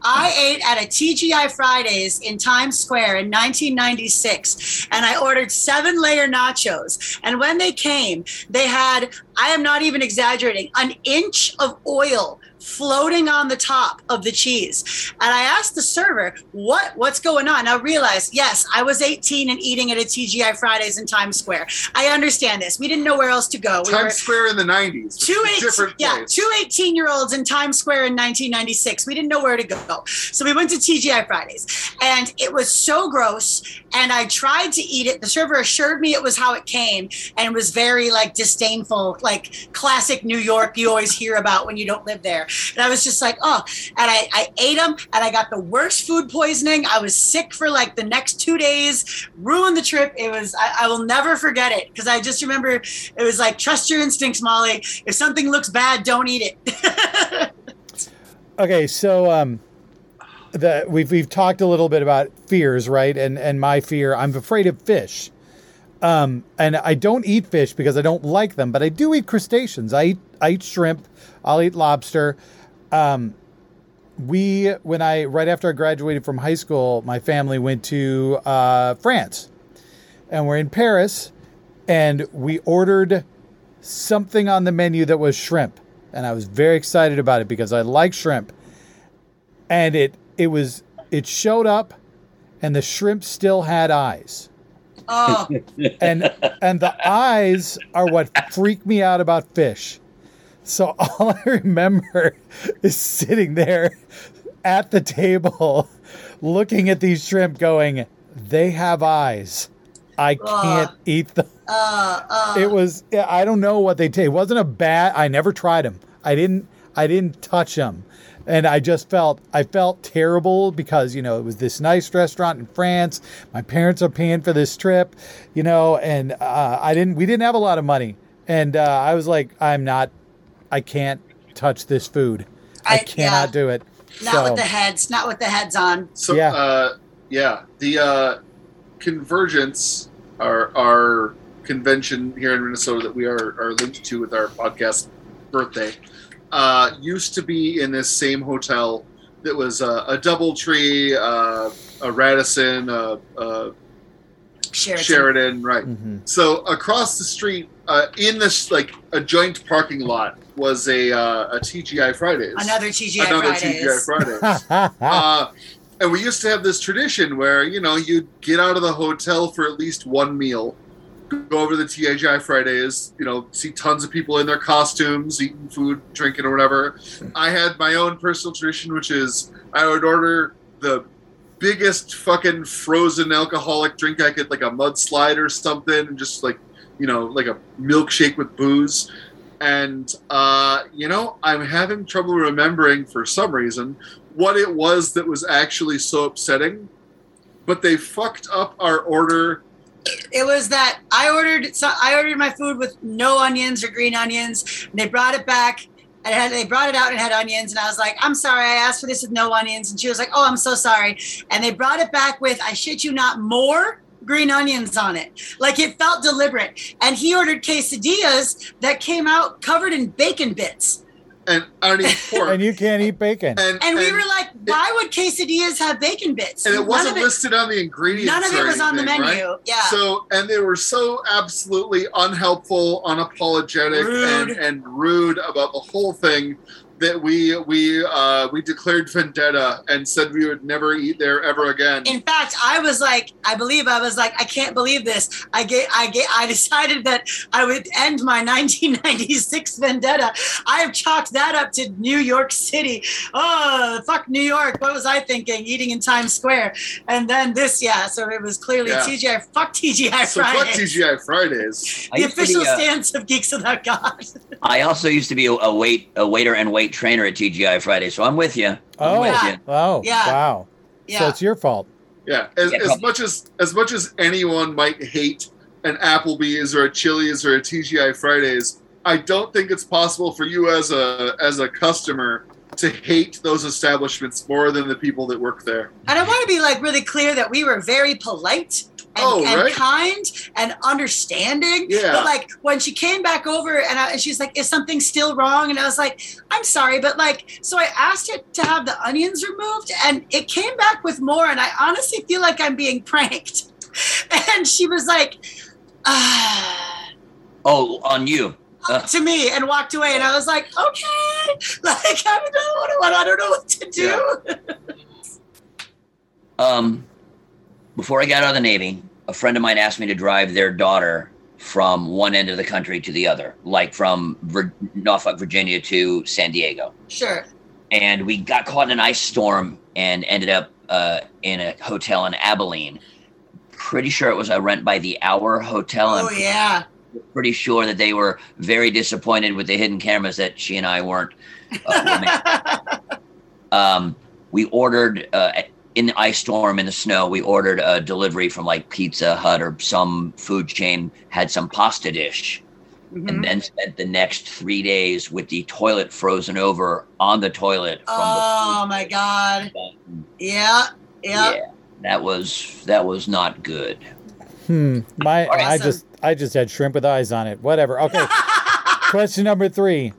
I ate at a TGI Fridays in Times Square in 1996, and I ordered seven layer nachos. And when they came, they had, I am not even exaggerating, an inch of oil floating on the top of the cheese. And I asked the server, "What what's going on?" Now realize, yes, I was 18 and eating at a TGI Fridays in Times Square. I understand this. We didn't know where else to go. We Times Square in the '90s. two eight, different yeah, two 18 year olds in Times Square in 1996. We didn't know where to go. So we went to TGI Fridays and it was so gross. And I tried to eat it. The server assured me it was how it came and was very like disdainful, like classic New York you always hear about when you don't live there. And I was just like, oh, and I, I ate them and I got the worst food poisoning. I was sick for like the next two days, ruined the trip. It was, I, I will never forget it because I just remember it was like, trust your instincts, Molly. If something looks bad, don't eat it. <laughs> Okay, so um, the we've we've talked a little bit about fears, right? And and my fear, I'm afraid of fish. Um, and I don't eat fish because I don't like them, but I do eat crustaceans. I eat I eat shrimp. I'll eat lobster. Um, we when I right after I graduated from high school, my family went to uh, France, and we're in Paris, and we ordered something on the menu that was shrimp and I was very excited about it because I like shrimp. And it it was it showed up and the shrimp still had eyes. oh, <laughs> And and the eyes are what freak me out about fish. So all <laughs> I remember is sitting there at the table looking at these shrimp going, they have eyes. I can't Ugh. eat them. Uh, uh, it was i don't know what they taste. It wasn't a bad i never tried them i didn't i didn't touch them and i just felt i felt terrible because you know it was this nice restaurant in france. My parents are paying for this trip you know and uh, i didn't we didn't have a lot of money. And uh, i was like i'm not i can't touch this food i, I- cannot yeah. do it not so with the heads, not with the heads on. So Yeah. uh, yeah, the uh, Convergence, our our convention here in Minnesota that we are are linked to with our podcast birthday, uh, used to be in this same hotel that was uh, a DoubleTree, uh, a Radisson, a, a Sheraton. Sheridan, right? mhm. So across the street, uh, in this like a joint parking lot, was a uh, a TGI Fridays. Another TGI Fridays. Another Fridays. TGI Fridays. <laughs> uh, and we used to have this tradition where you know you'd get out of the hotel for at least one meal, go over to the TGI Fridays, you know, see tons of people in their costumes, eating food, drinking, or whatever. I had my own personal tradition, which is I would order the biggest fucking frozen alcoholic drink I could, like a mudslide or something, and just like you know, like a milkshake with booze. And uh, you know, I'm having trouble remembering for some reason what it was that was actually so upsetting. but they fucked up our order. it was that I ordered so I ordered my food with no onions or green onions. And they brought it back and had, they brought it out and had onions. And I was like, I'm sorry, I asked for this with no onions. And she was like, Oh, I'm so sorry. And they brought it back with, I shit you not, more green onions on it. Like it felt deliberate. And he ordered quesadillas that came out covered in bacon bits. And I don't eat <laughs> pork. And you can't eat bacon. and, And we were like, why would quesadillas have bacon bits? and it None wasn't it- listed on the ingredients. None of it or was on the menu. right? Yeah. So and they were so absolutely unhelpful, unapologetic, Rude. and, and rude about the whole thing that we we uh, we declared vendetta and said we would never eat there ever again. in fact, I was like, I believe I was like, I can't believe this. I get, I get, I <laughs> decided that I would end my <laughs> 1996 vendetta. I have chalked that up to New York City. Oh, fuck New York. What was I thinking? Eating in Times Square, and then this, yeah. So it was clearly Yeah. TGI. Fuck TGI so fuck TGI Fridays. The used to be, official uh, stance of Geeks Without God. I also used to be a, a wait a waiter and wait trainer at TGI Friday, so I'm with you. I'm Oh. with Yeah. you. Oh, Yeah. wow. So it's your fault. Yeah, as, Yeah, as much as as much as anyone might hate an Applebee's or a Chili's or a TGI Fridays, I don't think it's possible for you as a as a customer to hate those establishments more than the people that work there. And I want to be like really clear that we were very polite and, Oh, and right. kind and understanding. Yeah. But like when she came back over and, I, and she's like, "Is something still wrong?" And I was like, "I'm sorry, but like," so I asked her to have the onions removed, and it came back with more. And I honestly feel like I'm being <laughs> pranked. And she was like, ah. Oh, on you. Uh, To me, and walked away, and I was like, "Okay, <laughs> like I don't know what I don't know what to do." <laughs> um, before I got out of the Navy, a friend of mine asked me to drive their daughter from one end of the country to the other, like from Vir- Norfolk, Virginia to San Diego. Sure. and we got caught in an ice storm and ended up uh, in a hotel in Abilene. Pretty sure it was a rent by the hour hotel. Oh yeah. pretty sure that they were very disappointed with the hidden cameras that she and I weren't. Uh, <laughs> um, we ordered uh, in the ice storm in the snow. We ordered a delivery from like Pizza Hut or some food chain. Had some pasta dish Mhm. and then spent the next three days with the toilet frozen over on the toilet from Oh my god. Yeah. Yeah. yeah that was that was not good Hmm. My I Awesome. just I just had shrimp with eyes on it. Whatever. Okay. <laughs> Question number three.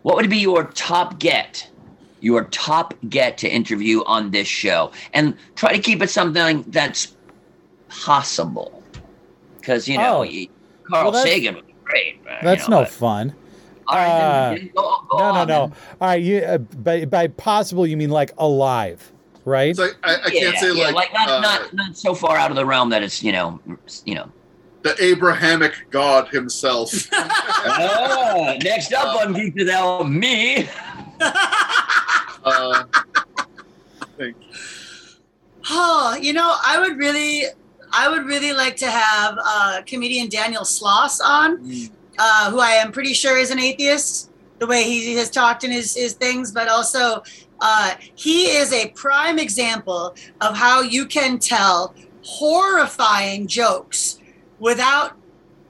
what would be your top get your top get to interview on this show and try to keep it something that's possible because you know Oh. you- carl Well, that's- sagan would be great but, you That's know, no but- fun. all right, uh, then, then go, go No, no, on no. then. All right. You uh, by by possible you mean like alive, right? It's like I, I yeah, can't say yeah, like, not, uh, not not so far out of the realm that it's you know you know the Abrahamic God himself. <laughs> Ah, next up on Geek Without Me. <laughs> uh. Oh, you know, I would really, I would really like to have uh, comedian Daniel Sloss on, uh, who I am pretty sure is an atheist, the way he has talked in his, his things, but also uh, he is a prime example of how you can tell horrifying jokes without.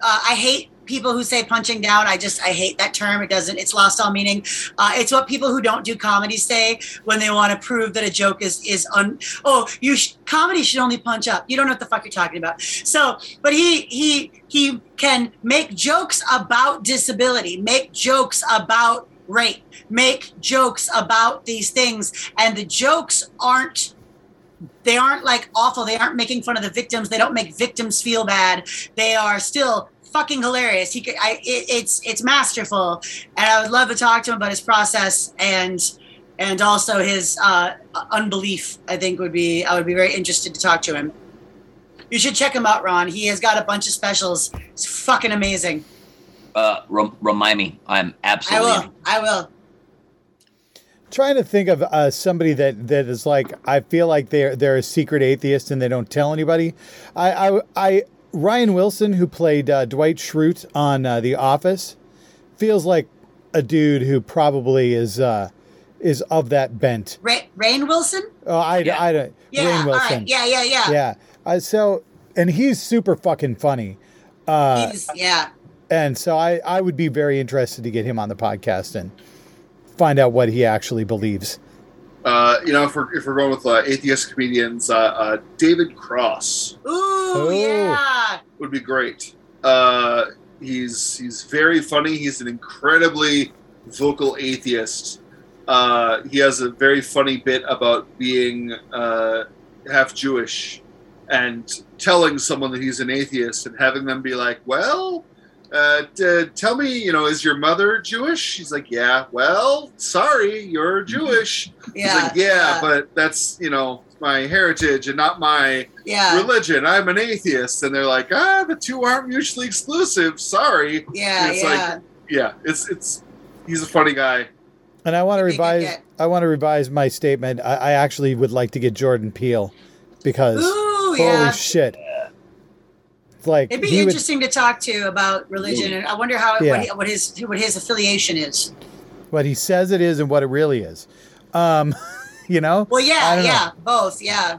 Uh, I hate people who say punching down. I just I hate that term. It doesn't. It's lost all meaning. Uh, it's what people who don't do comedy say when they want to prove that a joke is is un. Oh, you sh- comedy should only punch up. You don't know what the fuck you're talking about. So, but he he he can make jokes about disability, make jokes about rape, make jokes about these things, and the jokes aren't they aren't like awful. They aren't making fun of the victims. They don't make victims feel bad. They are still fucking hilarious. He, could, I, it, it's it's masterful, and I would love to talk to him about his process and and also his uh, unbelief. I think would be I would be very interested to talk to him. You should check him out, Ron. He has got a bunch of specials. It's fucking amazing. Uh, rem- remind me. I'm absolutely. I absolutely. will. I will. trying to think of uh, somebody that that is like I feel like they're they're a secret atheist and they don't tell anybody. I I, I Ryan Wilson who played uh, Dwight Schrute on uh, The Office feels like a dude who probably is uh, is of that bent. Ra- Rainn Wilson. Oh, I, Yeah. I don't. Yeah. Rainn all Wilson. right. Yeah. Yeah. Yeah. Yeah. Uh, so, and he's super fucking funny. Uh, He's, yeah. and so I, I would be very interested to get him on the podcast and find out what he actually believes. Uh, you know, if we're if we're going with uh, atheist comedians, uh, uh, David Cross Ooh. Oh. Yeah. would be great. Uh, he's he's very funny. He's an incredibly vocal atheist. Uh, he has a very funny bit about being uh, half Jewish and telling someone that he's an atheist and having them be like, "Well, uh, t- tell me, you know, is your mother Jewish?" She's like, "Yeah." Well, sorry, you're Jewish. Yeah. He's like, yeah, but that's you know my heritage and not my yeah. religion. I'm an atheist, and they're like, ah, the two aren't mutually exclusive. Sorry. Yeah. It's Yeah. like- Yeah, it's it's he's a funny guy. And I want to revise. get- I want to revise my statement. I, I actually would like to get Jordan Peele because Ooh. holy Yeah. shit, It's like It'd be he would, interesting to talk to about religion, and I wonder how Yeah. what, he, what his what his affiliation is. what he says it is and what it really is. Um, <laughs> you know. Well, I yeah, know. yeah, both, yeah.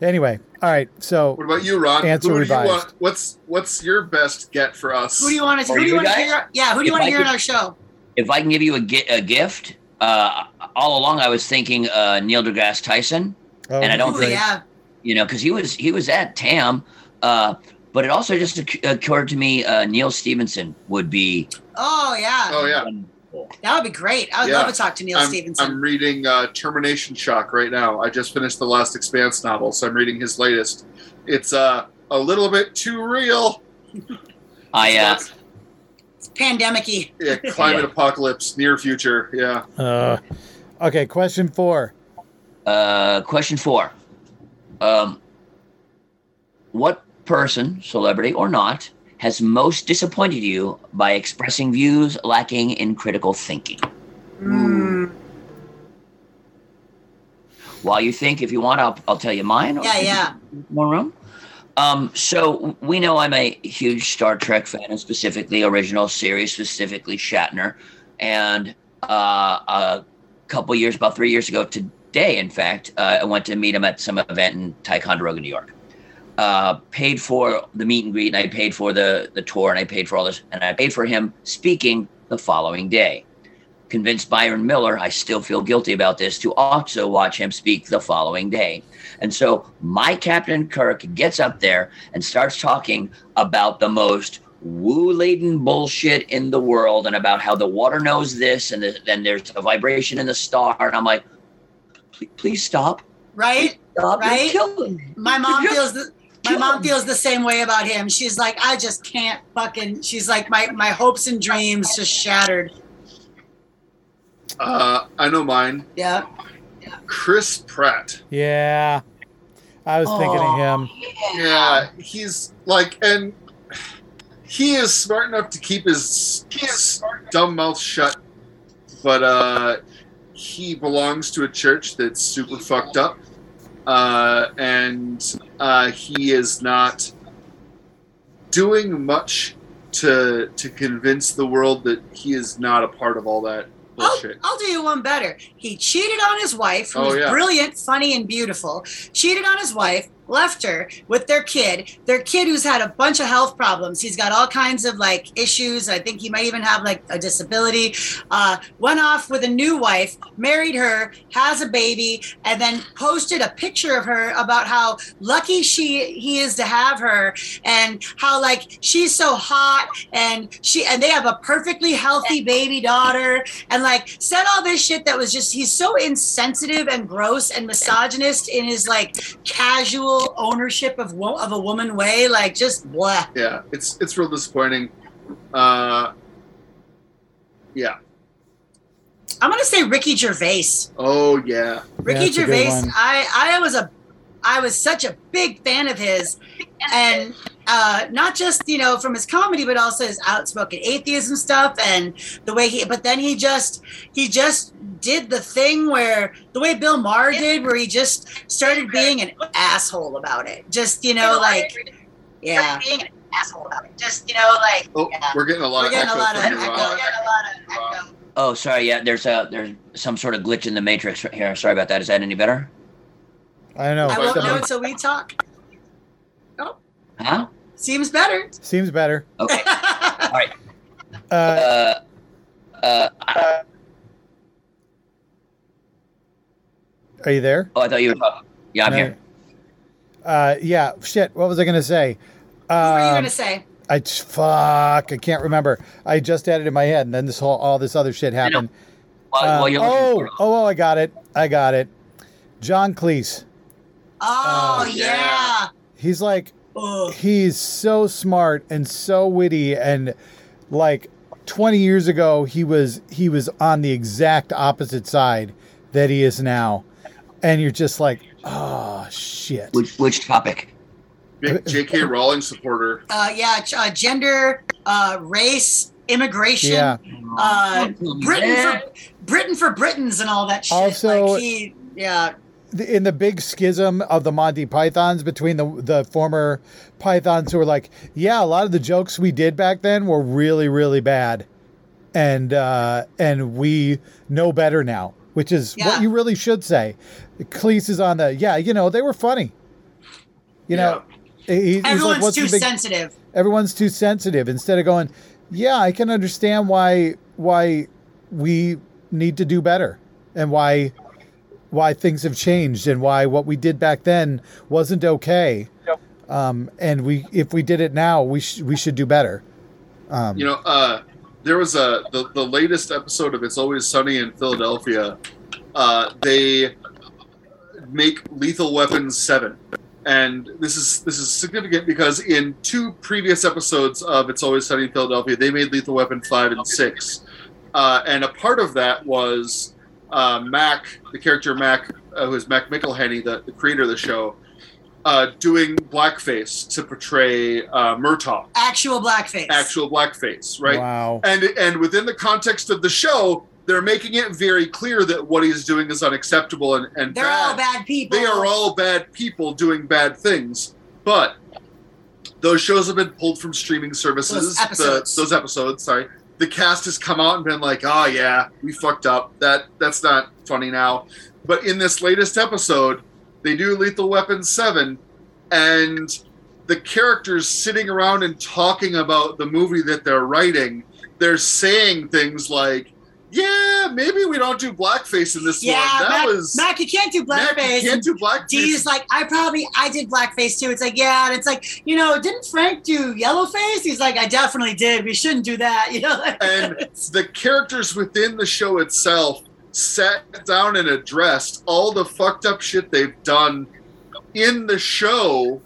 Anyway, all right. So What about you, Ron? Answer who do you revised. want? What's what's your best get for us? Who do you want to? Are Who do you you want to hear? Yeah, who do you If want to I hear could- on our show? If I can give you a, gi- a gift, uh, all along I was thinking uh, Neil deGrasse Tyson. oh, And I don't Ooh, think- yeah, you know, because he was he was at TAM, uh, but it also just occurred to me uh, Neal Stephenson would be oh yeah, Oh yeah, that would be great. I would Yeah. love to talk to Neal I'm, Stephenson. I'm reading uh, Termination Shock right now. I just finished the last Expanse novel, so I'm reading his latest. It's uh, a little bit too real. <laughs> I uh, it's pandemic-y. Yeah, <laughs> climate Yeah. apocalypse, near future. Yeah. Uh, okay, question four. uh, question four: um, What person, celebrity or not, has most disappointed you by expressing views lacking in critical thinking? Mm. While you think, if you want, I'll, I'll tell you mine. or Yeah, yeah. More room. Um, so we know I'm a huge Star Trek fan, and specifically original series, specifically Shatner. And uh, a couple years, about three years ago today, in fact, uh, I went to meet him at some event in Ticonderoga, New York. Uh, paid for the meet and greet, and I paid for the the tour, and I paid for all this, and I paid for him speaking the following day convinced Byron Miller, I still feel guilty about this, to also watch him speak the following day. And so my Captain Kirk gets up there and starts talking about the most woo laden bullshit in the world and about how the water knows this and then there's a vibration in the star. And I'm like, please, please stop. Right? Stop. Right? You're killing me. My mom feels the, my mom feels the same way about him. She's like, I just can't fucking. She's like, my my hopes and dreams just shattered. Uh, I know mine. Yeah. Chris Pratt. Yeah, I was thinking of him. Yeah, he's like, and he is smart enough to keep his, his dumb mouth shut, but uh, he belongs to a church that's super fucked up, uh, and uh, he is not doing much to to convince the world that he is not a part of all that I'll, bullshit. I'll do you one better. He cheated on his wife, who Oh, was yeah. brilliant, funny, and beautiful. Cheated on his wife, left her with their kid. Their kid, who's had a bunch of health problems. He's got all kinds of like issues. I think he might even have like a disability. Uh, went off with a new wife, married her, has a baby, and then posted a picture of her about how lucky she he is to have her, and how like she's so hot, and she and they have a perfectly healthy baby daughter and like said all this shit that was just he's so insensitive and gross and misogynist in his like casual ownership of wo- of a woman way like just blah Yeah, it's it's real disappointing. Uh, yeah. i'm gonna say ricky gervais Oh yeah. ricky that's a good gervais i i was a i was such a big fan of his and uh not just you know from his comedy but also his outspoken atheism stuff and the way he but then he just he just did the thing where the way bill maher did where he just started being an asshole about it just you know like yeah being an asshole about it. Just, you know, like, Oh, Yeah. we're getting a lot we're of getting a lot of from you, echo Ron. a lot of echo. Oh, sorry. Yeah, there's a there's some sort of glitch in the matrix right here. Sorry about that. Is that any better? I don't know. I won't know until we talk. Oh. Huh? Seems better. Seems better. Okay. <laughs> All right. Uh, Uh, uh, are you there? oh, I thought you were talking. Yeah, I'm No. here. Uh, yeah. Shit. What was I gonna say? what were you Um, gonna say? I fuck. I can't remember. I just had it in my head, and then this whole all this other shit happened. While, while you're oh, oh, oh, I got it. I got it. John Cleese. Oh, Oh, yeah. yeah. He's like Ugh. he's so smart and so witty and like 20 years ago he was he was on the exact opposite side that he is now and you're just like oh shit which which topic? Big J.K. <laughs> Rowling supporter. Uh, yeah, uh, gender, uh, race, immigration, yeah uh, Don't tell me Britain for Britain for Britons and all that shit. Also- like he, yeah, The- in the big schism of the Monty Pythons between the the former Pythons who were like, yeah, a lot of the jokes we did back then were really really bad, and uh, and we know better now, which is Yeah. what you really should say. Cleese is on the yeah, you know they were funny. You know, he- he's like, everyone's what's too big sensitive. everyone's too sensitive instead of going yeah i can understand why why we need to do better and why why things have changed and why what we did back then wasn't okay. Um, and we if we did it now we sh- we should do better. Um, You know, uh, there was a the, the latest episode of It's Always Sunny in Philadelphia. Uh, they make Lethal Weapons seven, and this is this is significant because in two previous episodes of It's Always Sunny in Philadelphia, they made Lethal Weapon five and six, uh, and a part of that was uh, Mac, the character Mac, uh, who is Mac McElhenney, the, the creator of the show. Uh, doing blackface to portray uh, Murtaugh, Actual blackface. actual blackface, right? wow and and within the context of the show they're making it very clear that what he's doing is unacceptable and, and They're bad. all bad people. they are all bad people doing bad things but those shows have been pulled from streaming services Those The- those episodes sorry the cast has come out and been like oh yeah we fucked up. That that's not funny now. But in this latest episode they do lethal weapon 7 and the characters sitting around and talking about the movie that they're writing, they're saying things like, "Yeah, maybe we don't do blackface in this Yeah, one." That Mac, was Mac, you can't do blackface. Mac, you can't do blackface. Dee's like, I probably, I did blackface too. It's like, yeah, and it's like, you know, didn't Frank do yellowface? He's like, I definitely did. We shouldn't do that, <laughs> you know. and the characters within the show itself sat down and addressed all the fucked up shit they've done in the show.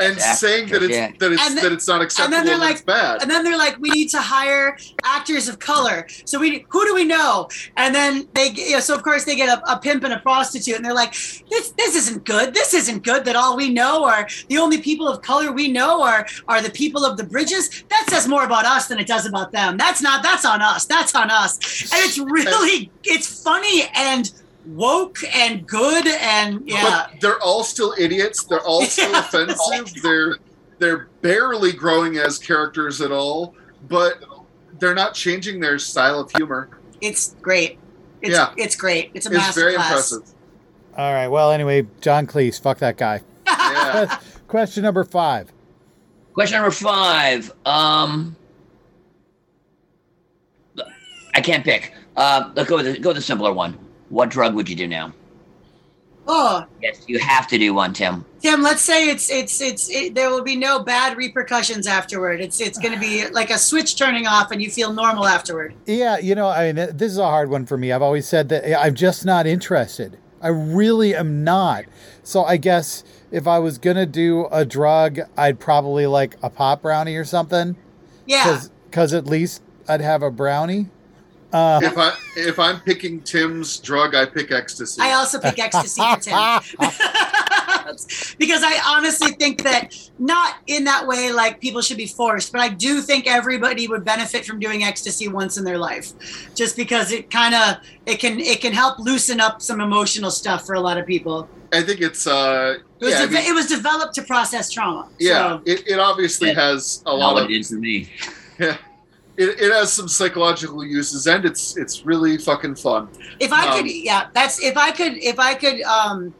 And Exactly, saying that it's yeah. that it's And then- that it's not acceptable they're like- it's bad. And then they're like, we need to hire actors of color. So we, who do we know? And then they, you know, so of course they get a, a pimp and a prostitute, and they're like, this, this isn't good. This isn't good. That all we know are the only people of color we know are are the people of the bridges. That says more about us than it does about them. That's not. That's on us. That's on us. And it's really, it's funny and woke and good and yeah. But they're all still idiots. They're all <laughs> still Yeah. offensive. They're they're barely growing as characters at all, but they're not changing their style of humor. It's great. It's, Yeah. it's great. It's a It's very masterclass. impressive. all right well anyway john cleese fuck that guy Yeah. <laughs> question number five Question number five. Um, I can't pick. Uh, let's go with the, go with the simpler one. What drug would you do now? Oh, Yes, you have to do one, Tim. Tim, let's say it's it's it's it, there will be no bad repercussions afterward. It's it's going to be like a switch turning off, and you feel normal afterward. Yeah, you know, I mean, this is a hard one for me. I've always said that I'm just not interested. I really am not. So I guess if I was gonna do a drug, I'd probably like a pop brownie or something. Yeah, Because at least I'd have a brownie. Uh, if I if I'm picking Tim's drug, I pick ecstasy. I also pick ecstasy for Tim <laughs> because I honestly think that not in that way like people should be forced, but I do think everybody would benefit from doing ecstasy once in their life, just because it kind of it can it can help loosen up some emotional stuff for a lot of people. I think it's uh It was, yeah, I mean, it was developed to process trauma. yeah. so- It, it obviously Yeah. has a Not lot what of it is for me. <laughs> it, it has some psychological uses, and it's it's really fucking fun. If I Um, could, yeah, that's if I could, if I could, um,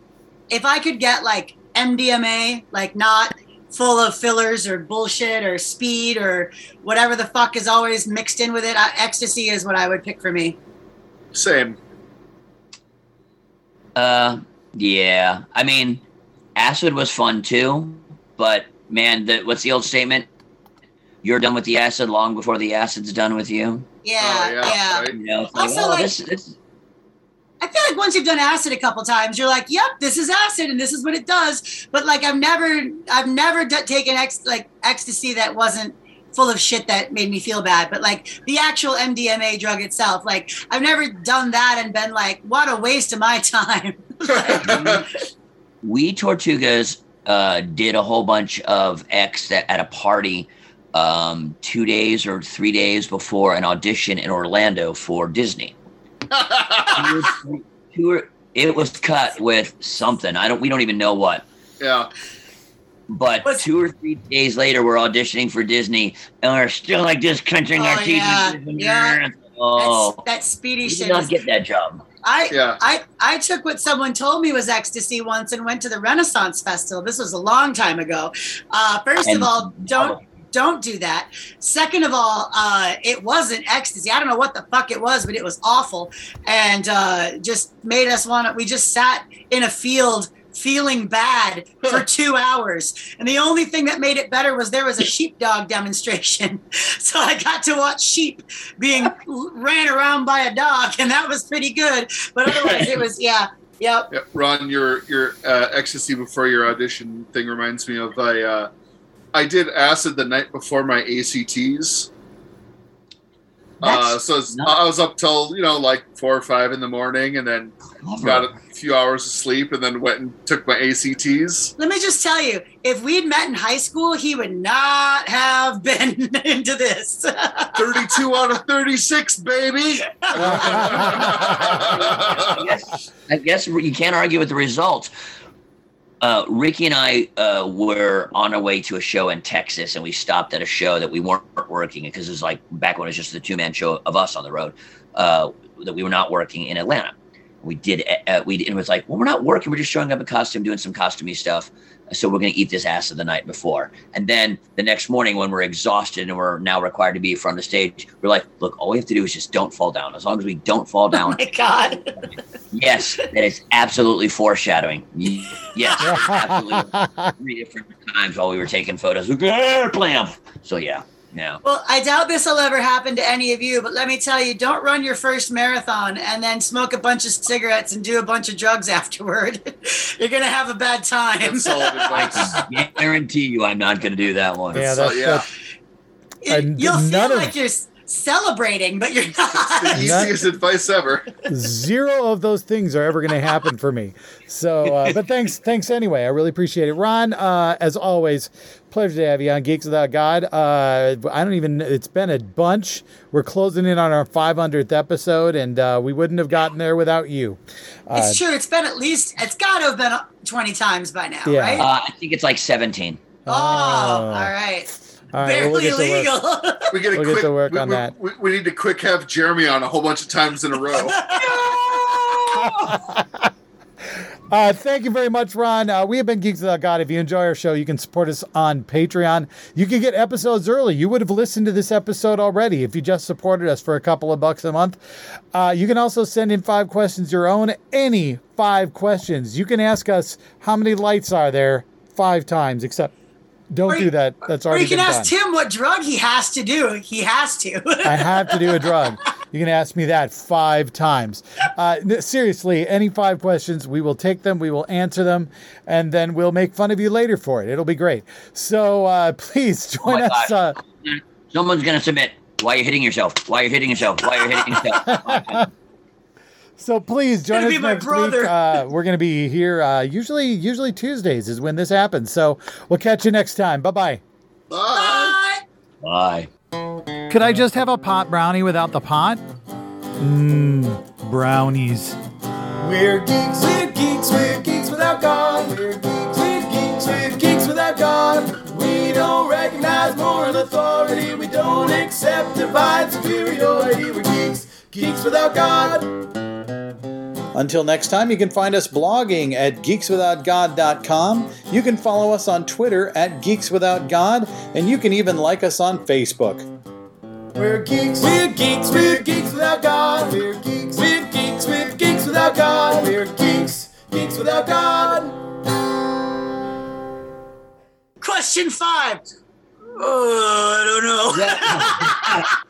if I could get like MDMA, like not full of fillers or bullshit or speed or whatever the fuck is always mixed in with it. I, ecstasy is what I would pick for me. Same. Uh, yeah. I mean, acid was fun too, but man, the, what's the old statement? You're done with the acid long before the acid's done with you. Yeah, Oh, yeah, yeah. right. You know, like, Also, oh, like- this, this, I feel like once you've done acid a couple times, you're like, "Yep, this is acid, and this is what it does." But like, I've never, I've never d- taken ex- like ecstasy that wasn't full of shit that made me feel bad. But like the actual MDMA drug itself, like I've never done that and been like, "What a waste of my <laughs> time." <laughs> we Tortugas uh, did a whole bunch of X that at a party um, two days or three days before an audition in Orlando for Disney. Two or three- two or- it was cut with something. I don't. We don't even know what. yeah. But What's- two or three days later, we're auditioning for Disney, and we're still like just clenching our Oh, teeth. yeah, yeah. Oh, That's, that speedy we shit. did not get that job. I, Yeah. I, I took what someone told me was ecstasy once and went to the Renaissance Festival. This was a long time ago. Uh, first of all, don't don't do that. Second of all, uh, it wasn't ecstasy. I don't know what the fuck it was, but it was awful, and uh, just made us want to. We just sat in a field feeling bad for <laughs> two hours, and the only thing that made it better was there was a sheepdog demonstration, <laughs> so I got to watch sheep being <laughs> ran around by a dog, and that was pretty good. But otherwise, it was yeah. Yep. Yeah, Ron, your your uh, ecstasy before your audition thing reminds me of a uh, I did acid the night before my ACTs. Uh, so it's. I was up till you know like four or five in the morning, and then Clever. got a few hours of sleep, and then went and took my ACTs. Let me just tell you, if we'd met in high school, he would not have <laughs> been into this. Thirty-two out of thirty-six, baby. <laughs> I guess, I guess you can't argue with the results. Uh, Ricky and I uh, were on our way to a show in Texas, and we stopped at a show that we weren't working because it was like back when it was just the two man show of us on the road uh, that we were not working in Atlanta. We did. Uh, we it was like, well, we're not working. We're just showing up in costume, doing some costumey stuff. So we're going to eat this acid the night before, and then the next morning when we're exhausted and we're now required to be from the stage, we're like, look, all we have to do is just don't fall down. As long as we don't fall oh down, my God. Yes, that is absolutely foreshadowing. Yes, <laughs> absolutely. Three different times while we were taking photos. We go, "Ah, blam. So yeah, yeah. Well, I doubt this will ever happen to any of you, but let me tell you, don't run your first marathon and then smoke a bunch of cigarettes and do a bunch of drugs <laughs> afterward. You're going to have a bad time. I guarantee you, I'm not going to do that one. Yeah, So, that's, yeah. that's It- You'll feel of- like you're celebrating, but you're <laughs> It's the not. easiest advice ever. zero of those things are ever going to happen for me. So, uh, but thanks, thanks anyway. I really appreciate it, Ron. Uh, as always, pleasure to have you on Geeks Without God. Uh, I don't even. It's been a bunch. We're closing in on our 500th episode, and uh, we wouldn't have gotten there without you. Uh, it's true. It's been at least, it's got to have been 20 times by now, Yeah. right? Uh, I think it's like 17. oh, all right. all right, well, we'll Barely get to work. legal. <laughs> We get a We'll get quick. to work we, on we- that. We, we need to quick have Jeremy on a whole bunch of times in a row. <laughs> Uh, thank you very much, Ron. Uh, we have been Geeks Without God. If you enjoy our show, you can support us on Patreon. You can get episodes early. You would have listened to this episode already if you just supported us for a couple of bucks a month. Uh, you can also send in five questions your own, any five questions. You can ask us how many lights are there five times, except don't Or you- do that. That's or already you can ask done. Tim what drug he has to do. He has to. I have to do a drug. <laughs> You can ask me that five times. Uh, seriously, any five questions, we will take them, we will answer them, and then we'll make fun of you later for it. It'll be great. So uh, <laughs> please join my us. Uh. Someone's going to submit. Why are you're hitting yourself? Why you're hitting yourself? Why you're hitting yourself? <laughs> so please join us be my next brother. week. Uh, we're going to be here. Uh, usually, usually Tuesdays is when this happens. So we'll catch you next time. Bye bye. Bye. Bye. Bye. Could I just have a pot brownie without the pot? Mmm, brownies. We're geeks, we're geeks, we're geeks without God. We're geeks, we're geeks, we're geeks without God. We don't recognize moral authority. We don't accept. accept divine superiority. We're geeks, geeks without God. Until next time, you can find us blogging at geekswithoutgod.com. You can follow us on Twitter at geekswithoutgod, and you can even like us on Facebook. We're geeks, we're geeks, we're geeks without God. We're geeks, we're geeks, we're geeks without God. We're geeks, geeks without God. Question five. Oh, I don't know. <laughs>